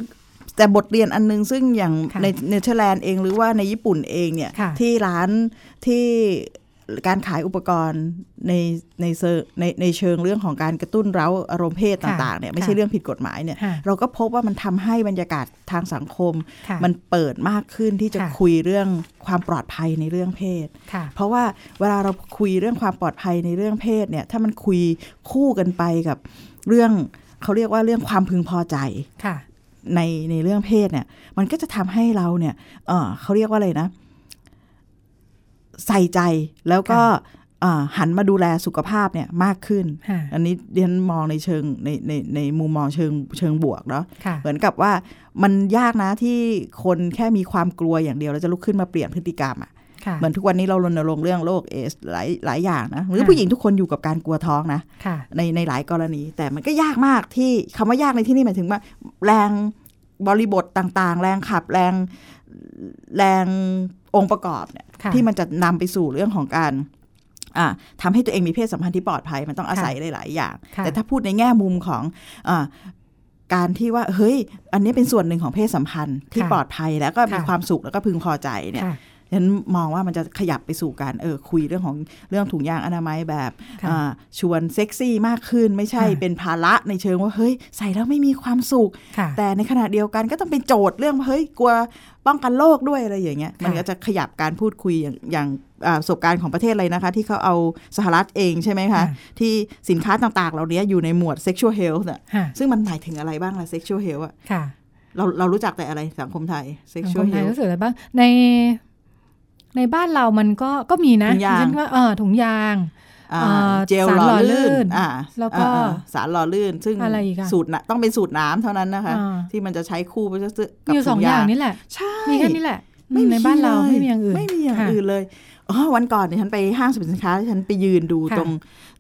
แต่บทเรียนอันนึง ซึ่งอย่างค่ะในเนเธอร์แลนด์เองหรือว่าในญี่ปุ่นเองเนี่ยค่ะที่ร้านที่ การขายอุปกรณ์ในในเซอร์ในในเชิงเรื่องของการกระตุ้นเร้าอารมณ์เพศค่ะต่างๆเนี่ยไม่ใช่ค่ะเรื่องผิดกฎหมายเนี่ยค่ะเราก็พบว่ามันทำให้บรรยากาศทางสังคมค่ะมันเปิดมากขึ้นที่จะค่ะคุยเรื่องความปลอดภัยในเรื่องเพศค่ะเพราะว่าเวลาเราคุยเรื่องความปลอดภัยในเรื่องเพศเนี่ยถ้ามันคุยคู่กันไปกับเรื่องเขาเรียกว่าเรื่องความพึงพอใจค่ะในในเรื่องเพศเนี่ยมันก็จะทำให้เราเนี่ยเออเขาเรียกว่าอะไรนะ ใส่ใจแล้วก็อ่าหันมาดูแลสุขภาพเนี่ยมากขึ้นค่ะอันนี้เรียนมองในเชิงในในในมุมมองเชิงเชิงบวกเนาะค่ะเหมือนกับว่ามันยากนะที่คนแค่มีความกลัวอย่างเดียว แล้วจะลุกขึ้นมาเปลี่ยนพฤติกรรมอะค่ะเหมือนทุกวันนี้เรารณรงค์เรื่องโรคเอสหลายหลายอย่างนะหรือค่ะผู้หญิงทุกคนอยู่กับการกลัวท้องนะค่ะในในหลายกรณี แต่มันก็ยากมากที่คำว่ายากในที่นี่หมายถึงว่าแรงบริบทต่างๆ แรงขับแรงแรง องค์ประกอบเนี่ยค่ะที่มันจะนำไปสู่เรื่องของการอ่าทำให้ตัวเองมีเพศสัมพันธ์ที่ปลอดภัยมันต้องอาศัยหลาย ๆ อย่างค่ะแต่ถ้าพูดในแง่มุมของอาการที่ว่าเฮ้ย อันนี้เป็นส่วนหนึ่งของเพศสัมพันธ์ที่ค่ะปลอดภัยแล้วก็มีค่ะความสุขแล้วก็พึงพอใจเนี่ยค่ะ ฉันมองว่ามันจะขยับไปสู่การเออคุยเรื่องของเรื่องถุงยางอนามัยแบบค่ะอ่าชวนเซ็กซี่มากขึ้นไม่ใช่ค่ะเป็นภาระในเชิงว่าเฮ้ยใส่แล้วไม่มีความสุขค่ะแต่ในขณะเดียวกันก็ต้องเป็นโจทย์เรื่องว่าเฮ้ยกลัวป้องกันโรคด้วยอะไรอย่างเงี้ยค่ะมันก็จะขยับการพูดคุยอย่างอย่างอ่าประสบการณ์ของประเทศอะไรนะคะ ที่เขาเอาสหรัฐเองใช่ไหมคะ ที่สินค้าต่างๆ เหล่านี้อยู่ในหมวด sexual health น่ะค่ะซึ่งมันหมายถึงอะไรบ้างล่ะ sexual health อะค่ะเราเรารู้จักแต่อะไรสังคมไทยสังค sexual มไทย health รู้สึกอะไรบ้างใน ในบ้านเรามันก็ก็มีนะถุงยางดิฉันว่าเออถุงยางอ่าอ่าเจลสารหล่อหล่อลื่ลื่นนอ่าแล้วก็อ่าสารหล่อลื่น ซึ่งอะไรอีกอะสูตรน่ะต้องเป็นสูตรน้ำเท่านั้นนะคะอ่าที่มันจะใช้คู่ไปซื้อมีอยู่สองอย่างนี่แหละใช่มีแค่นี้แหละอืมไม่มีในบ้านเราลไม่มีอย่างอื่นไม่มีอย่างค่ะอื่นเลยอ๋อวันก่อนเนี่ยฉันไปห้างสรรพสินค้าแล้วฉันไปยืนดูค่ะตรง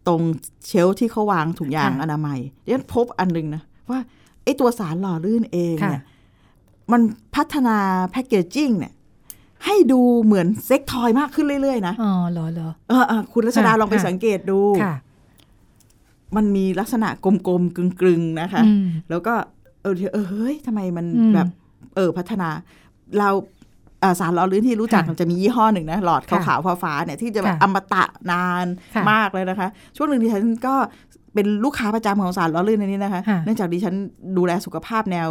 ตรงเชลฟ์ที่เขาวางถุงยางค่ะอนามัยเดี๋ยวฉันพบอันหนึงนะว่าไอ้ตัวสารหล่อลื่นเองค่ะเนี่ยมันพัฒนาแพคเกจจิ้งเนี่ย ให้ดูเหมือนเซ็กทอยมากขึ้นเรื่อยๆ นะ อ๋อเหรอเหรอเออเออคุณรัชดาค่ะลองไปค่ะสังเกตดูค่ะมันมีลักษณะกลมๆกลึงๆนะคะอืมแล้วก็เออเออเฮ้ยทำไมมันอืมแบบเออพัฒนาเราอ่าสารหล่อลื่นที่รู้จักค่ะมันจะมียี่ห้อหนึ่งนะ หลอดค่ะขาวๆฟ้าๆเนี่ยที่จะแบบค่ะอมตะนานค่ะมากเลยนะคะ ช่วงหนึ่งดิฉันก็เป็นลูกค้าประจำของสารหล่อลื่นในนี้นะคะค่ะเนื่องจากดิฉันดูแลสุขภาพแนว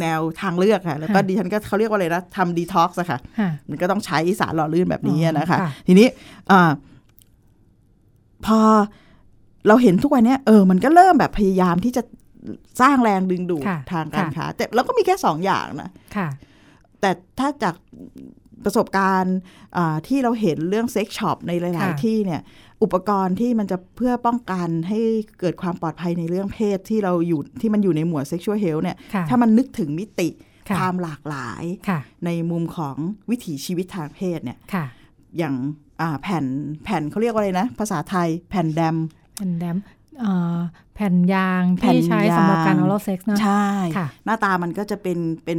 แนวทางเลือกค่ะ แล้วก็ค่ะดิฉันก็เขาเรียกว่าอะไรนะทำดีท็อกซ์อะค่ะค่ะ มันก็ต้องใช้สารหล่อลื่นแบบนี้อ๋อนะคะค่ะทีนี้อ่าพอเราเห็นทุกวันเนี้ยเออ มันก็เริ่มแบบพยายามที่จะสร้างแรงดึงดูดค่ะทางการค่ะค้า แต่เราก็มีแค่สองอย่างนะค่ะ แต่ถ้าจากประสบการณ์อ่าที่เราเห็นเรื่องเซ็กช็อปในหลายค่ะๆที่เนี่ย อุปกรณ์ที่มันจะเพื่อป้องกันให้เกิดความปลอดภัยในเรื่องเพศที่เราอยู่ที่มันอยู่ในหมวด sexual health เนี่ยค่ะถ้ามันนึกถึงมิติค่ะความหลากหลายค่ะในมุมของวิถีชีวิตทางเพศเนี่ยค่ะอย่างอ่าแผ่นแผ่นเขาเรียกว่าอะไรนะ ภาษาไทยแผ่นแดมแผ่นแดมเอ่อแผ่นยางแผ่นที่ใช้สำหรับการยางออรัลเซ็กซ์เนอะใช่ค่ะหน้าตามันก็จะเป็นเป็น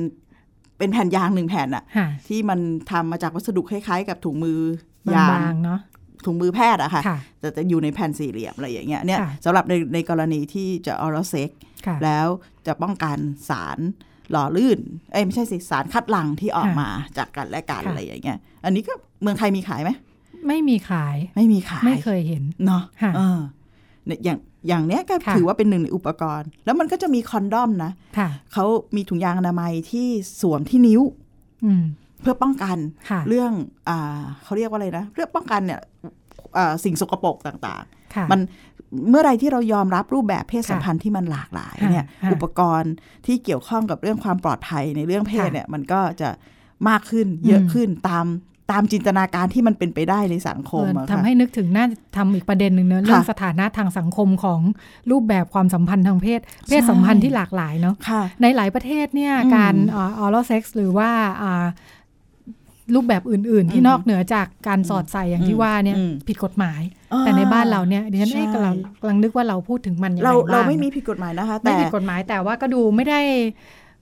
เป็นแผ่นยางหนึ่งแผ่นอะค่ะที่มันทำมาจากวัสดุคล้ายๆ กับถุงมือบางยางบางๆเนาะ ถุงมือแพทย์อะค่ะค่ะ แต่จะอยู่ในแผ่นสี่เหลี่ยมอะไรอย่างเงี้ยเนี่ยค่ะสำหรับในในกรณีที่จะออรัลเซ็กค่ะแล้วจะป้องกันสารหล่อลื่น เอ้ยไม่ใช่สิสารคัดหลั่งที่ออกค่ะมาจากกันและกันค่ะอะไรอย่างเงี้ย อันนี้ก็เมืองไทยมีขายไหม ไม่มีขาย ไม่มีขาย ไม่เคยเห็น เนาะค่ะเออเนี่ยอย่างอย่างเนี้ยก็ค่ะถือว่าเป็นหนึ่งในอุปกรณ์ แล้วมันก็จะมีคอนดอมนะค่ะเขามีถุงยางอนามัยที่สวมที่นิ้วอืม เพื่อป้องกันค่ะเรื่องอ่าเขาเรียกว่าอะไรนะเพื่อป้องกันเนี่ยอ่าสิ่งสกปรกต่างค่ะๆมันเมื่อไรที่เรายอมรับรูปแบบเพศสัมพันธ์ที่มันหลากหลายค่ะเนี่ยค่ะอุปกรณ์ที่เกี่ยวข้องกับเรื่องความปลอดภัยในเรื่องเพศค่ะเนี่ยมันก็จะมากขึ้นเยอะอืมขึ้นตามตามจินตนาการที่มันเป็นไปได้ในสังคมเอออะทำค่ะให้นึกถึงน่าทำอีกประเด็นหนึ่งเนอะเรื่องสถานะทางสังคมของรูปแบบความสัมพันธ์ทางเพศ เพศสัมพันธ์ที่หลากหลายเนาะค่ะในหลายประเทศเนี่ยอืมการออรัลเซ็กซ์หรือว่าอ่า รูปแบบอื่น ๆ ที่อืมนอกเหนือจากการสอดใส่อย่างที่ว่าเนี่ยอืมผิดกฎหมายอ่าแต่ในบ้านเราเนี่ยดิฉันใช่เอ๊ะกำลังกำลังนึกว่าเราพูดถึงมันยังไงเราเราบ้งไม่มีผิดกฎหมายนะคะไม่แต่ผิดกฎหมายแต่ว่าก็ดูไม่ได้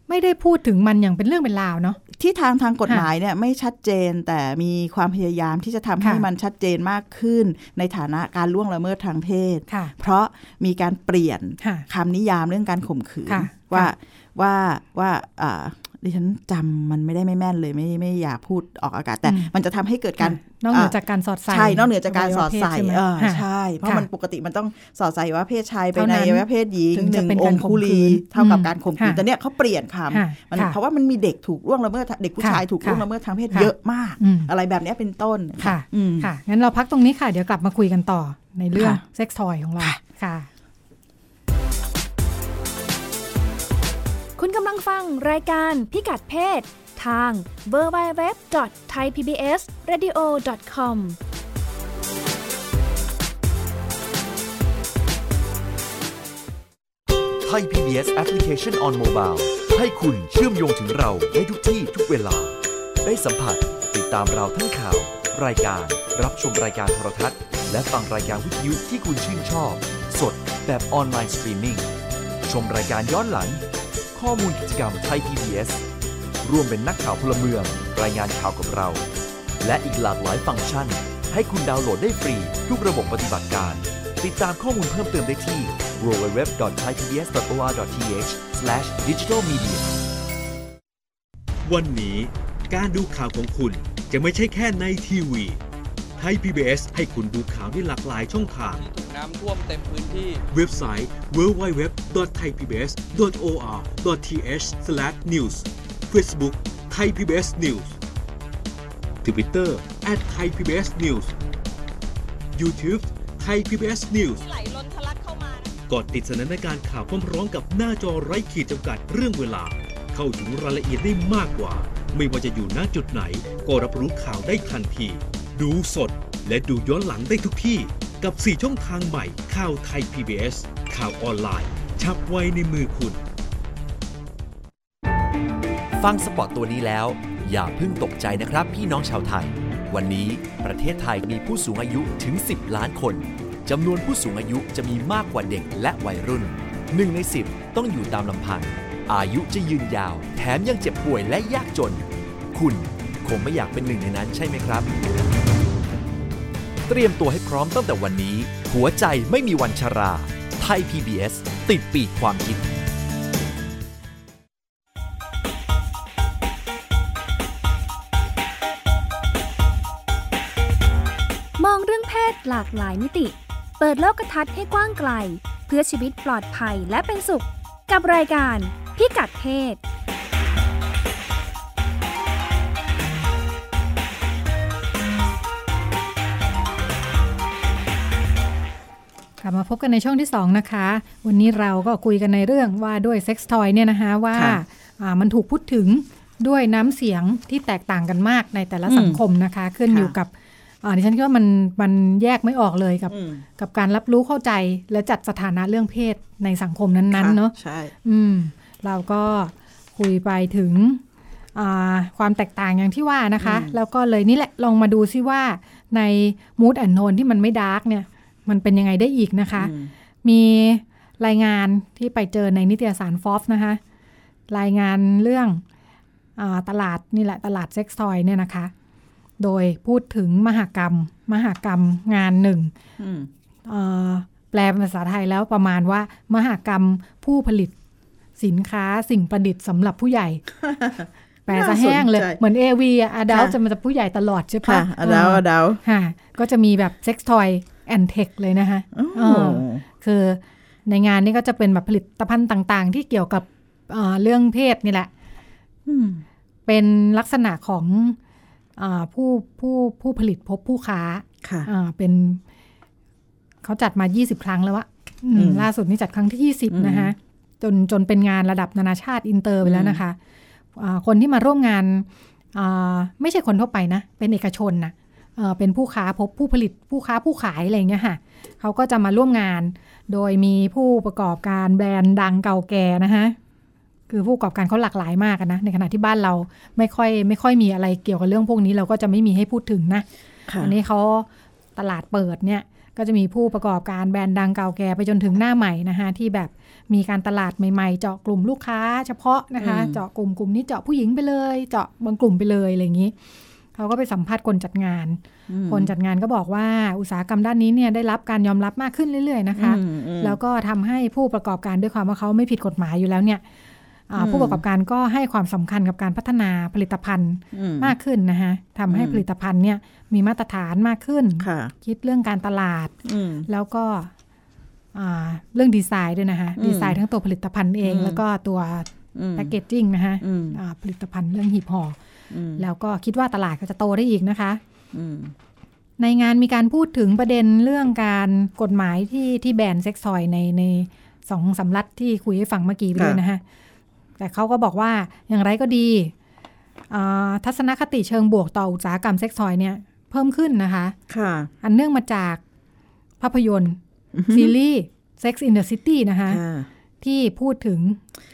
ไม่ได้พูดถึงมันอย่างเป็นเรื่องเป็นราวเนาะที่ทางทางกฎค่ะหมายเนี่ยไม่ชัดเจนแต่มีความพยายามที่จะทำให้ค่ะมันชัดเจนมากขึ้น ในฐานะการล่วงละเมิดทางเพศค่ะเพราะมีการเปลี่ยนค่ะคำนิยามเรื่องการข่มขืนค่ะว่าค่ะว่าว่าอ่า ดิฉันจำมันไม่ได้ไม่แม่นเลยไม่ไม่อยากพูดออกอากาศแต่อืมมันจะทำให้เกิดการนอกเหนือจากการสอดใส่ใช่นอกเหนือจากการสอดใส่วัยวะเพศช่ไหมเออค่ะใช่ เพราะค่ะมันปกติมันต้องสอดใส่ว่าเพศชายไปเท่าในนั้นว่าเพศหญิงถึงหจะนึ่งเป็นอการงคุลีข่มขืนเท่ากับอืมการข่มขืนค่ะแต่เนี้ยเขาเปลี่ยนคค่ะำมันค่ะเพราะว่ามันมีเด็กถูกล่วงละเมิดเด็กผู้ชายค่ะถูกล่วงละเมิดทางเพศค่ะเยอะมากอืมอะไรแบบเนี้ยเป็นต้นค่ะอืมค่ะงั้นเราพักตรงนี้ค่ะ เดี๋ยวกลับมาคุยกันต่อในเรื่องค่ะเซ็กซ์ทอยของเราค่ะ คุณกำลังฟังรายการพิกัดเพศ ทาง www.thaipbsradio.com Thai PBS Application on Mobile ให้คุณเชื่อมโยงถึงเราได้ทุกที่ทุกเวลา ได้สัมผัสติดตามเราทั้งข่าว รายการรับชมรายการโทรทัศน์ และฟังรายการวิทยุที่คุณชื่นชอบ สดแบบออนไลน์สตรีมมิ่งชมรายการย้อนหลัง ข้อมูลกิจกรรมไทย PBS ร่วมเป็นนักข่าวพลเมือง รายงานข่าวกับเรา และอีกหลากหลายฟังก์ชัน ให้คุณดาวน์โหลดได้ฟรี ทุกระบบปฏิบัติการ ติดตามข้อมูลเพิ่มเติมได้ที่ www.thaipbs.or.th/digitalmedia วันนี้การดูข่าวของคุณจะไม่ใช่แค่ในทีวี ไทย PBS ให้คุณดูข่าวได้หลากหลายช่องทาง น้ำท่วมเต็มพื้นที่ เว็บไซต์ www.thaipbs.or.th/news Facebook Thai PBS News Twitter @thaipbsnews YouTube Thai PBS News ไหลล้นทะลักเข้ามากดติดสนันในการข่าวพร้อมๆกับหน้าจอไร้ขีดจำกัดเรื่องเวลา เข้าถึงรายละเอียดได้มากกว่า ไม่ว่าจะอยู่ณจุดไหน ก็รับรู้ข่าวได้ทันที ดูสดและดูย้อนหลังได้ทุกที่ กับ 4 ช่องทางใหม่ข่าวไทย PBS ข่าวออนไลน์ ชับไว้ในมือคุณ ฟังสปอตตัวนี้แล้ว อย่าเพิ่งตกใจนะครับพี่น้องชาวไทย วันนี้ประเทศไทยมีผู้สูงอายุถึง 10 ล้านคนจำนวนผู้สูงอายุจะมีมากกว่าเด็กและวัยรุ่นหนึ่งใน 10 ต้องอยู่ตามลำพัง อายุจะยืนยาว แถมยังเจ็บป่วยและยากจน คุณคงไม่อยากเป็นหนึ่งในนั้นใช่ไหมครับ เตรียมตัวให้พร้อมตั้งแต่วันนี้ หัวใจไม่มีวันชรา ไทย PBS ติดปีกความคิด มองเรื่องเพศหลากหลายมิติ เปิดโลกทัศน์ให้กว้างไกล เพื่อชีวิตปลอดภัยและเป็นสุข กับรายการพิกัดเพศ ลับมาพบกันในช่วงที่ 2 นะคะ วันนี้เราก็คุยกันในเรื่องว่าด้วยเซ็กซ์ทอยเนี่ยนะคะว่าค่ะอ่ามันถูกพูดถึงด้วยน้ำเสียงที่แตกต่างกันมากในแต่ละอืมสังคมนะคะ ขึ้นค่ะอยู่กับอ่าดิฉันคิดว่ามันมันแยกไม่ออกเลยกับอืมกับการรับรู้เข้าใจและจัดสถานะเรื่องเพศในสังคมนั้นๆเนาะใช่อืมเราก็คุยไปถึงอ่าความแตกต่างอย่างที่ว่านะคะอืมแล้วก็เลยนี่แหละลองมาดูซิว่าใน mood and tone ที่มันไม่ dark เนี่ย มันเป็นยังไงได้อีกนะคะอืมมีรายงานที่ไปเจอในนิตยสารฟอฟนะคะ รายงานเรื่องอาตลาดนี่แหละตลาด sex toy เนี่ยนะคะ โดยพูดถึงมหากรรม มหากรรมงานหนึ่งอืมเอ่อแปลเป็นภาษาไทยแล้วประมาณว่า มหากรรมผู้ผลิตสินค้าสิ่งประดิษฐ์สำหรับผู้ใหญ่ แปลซะแห้งเลยน่าสนใจเหมือนเอวีอะอดาค่ะจะมันจะผู้ใหญ่ตลอดใช่ค่ะปะอดาวอดาวค่ะก็จะมีแบบเซ็กซ์ทอย แอนเทคเลยนะคะโอ้เออคือในงานนี้ก็จะเป็นแบบผลิตภัณฑ์ต่าง ๆ ที่เกี่ยวกับเอ่อเรื่องเพศนี่แหละมเป็นลักษณะของอาผู้ผู้ผู้ผลิตพบผู้ค้าค่ะอ่าเป็นเขาจัดมา 20 ครั้งแล้วอะอืมอืมล่าสุดนี่จัดครั้งที่อืม20 นะคะจนจนเป็นงานระดับนานาชาติอินเตอร์ไปแล้วนะคะอ่าคนที่มาร่วมงานอ่าไม่ใช่คนทั่วไปนะ เป็นเอกชนนะ เอ่อเป็นผู้ค้าพบผู้ผลิตผู้ค้าผู้ขายอะไรอย่างเงี้ยค่ะเขาก็จะมาร่วมงาน โดยมีผู้ประกอบการแบรนด์ดังเก่าแก่นะคะคือผู้ประกอบการเขาหลากหลายมากอะนะ ในขณะที่บ้านเราไม่ค่อยไม่ค่อยมีอะไรเกี่ยวกับเรื่องพวกนี้ เราก็จะไม่มีให้พูดถึงนะค่ะอันนี้เขาตลาดเปิดเนี่ยก็จะมีผู้ประกอบการแบรนด์ดังเก่าแก่ไปจนถึงหน้าใหม่นะคะที่แบบมีการตลาดใหม่ๆ เจาะกลุ่มลูกค้า เฉพาะนะคะอืมเจาะกลุ่มกลุ่มนี้เจาะผู้หญิงไปเลย เจาะบางกลุ่มไปเลยอะไรอย่างนี้ เขาก็ไปสัมภาษณ์คนจัดงานอืมคนจัดงานก็บอกว่าอุตสาหกรรมด้านนี้เนี่ยได้รับการยอมรับมากขึ้นเรื่อย ๆ นะคะอืมอืมแล้วก็ทำให้ผู้ประกอบการด้วยความว่าเขาไม่ผิดกฎหมายอยู่แล้วเนี่ยอ่าอืมผู้ประกอบการก็ให้ความสำคัญกับการพัฒนาผลิตภัณฑ์อืมากขึ้นนะคะทำให้อืมผลิตภัณฑ์เนี่ยมีมาตรฐานมากขึ้นค่ะคิดเรื่องการตลาดอืมแล้วก็อ่าเรื่องดีไซน์ด้วยนะคะอืมดีไซน์ทั้งตัวผลิตภัณฑ์เองอืมแล้วก็ตัวอืมแพคเกจจิ้งนะคะอืมอ่าผลิตภัณฑ์เรื่องหีบห่ออืม แล้วก็คิดว่าตลาดก็จะโตได้อีกนะคะอืมในงานมีการพูดถึงประเด็นเรื่องการกฎหมายที่ที่แบนเซ็กซ์ทอยในในสองสำรัฐที่คุยให้ฟังเมื่อกี้ไปด้วยนะคะแต่เขาก็บอกว่าอย่างไรก็ดีอ่าทัศนคติเชิงบวกต่ออุตสาหกรรมเซ็กซ์ทอยเนี่ยเพิ่มขึ้นนะคะ ค่ะ อันเนื่องมาจากภาพยนตร์ซีรีส์ Sex in the City นะคะค่ะ ที่พูดถึง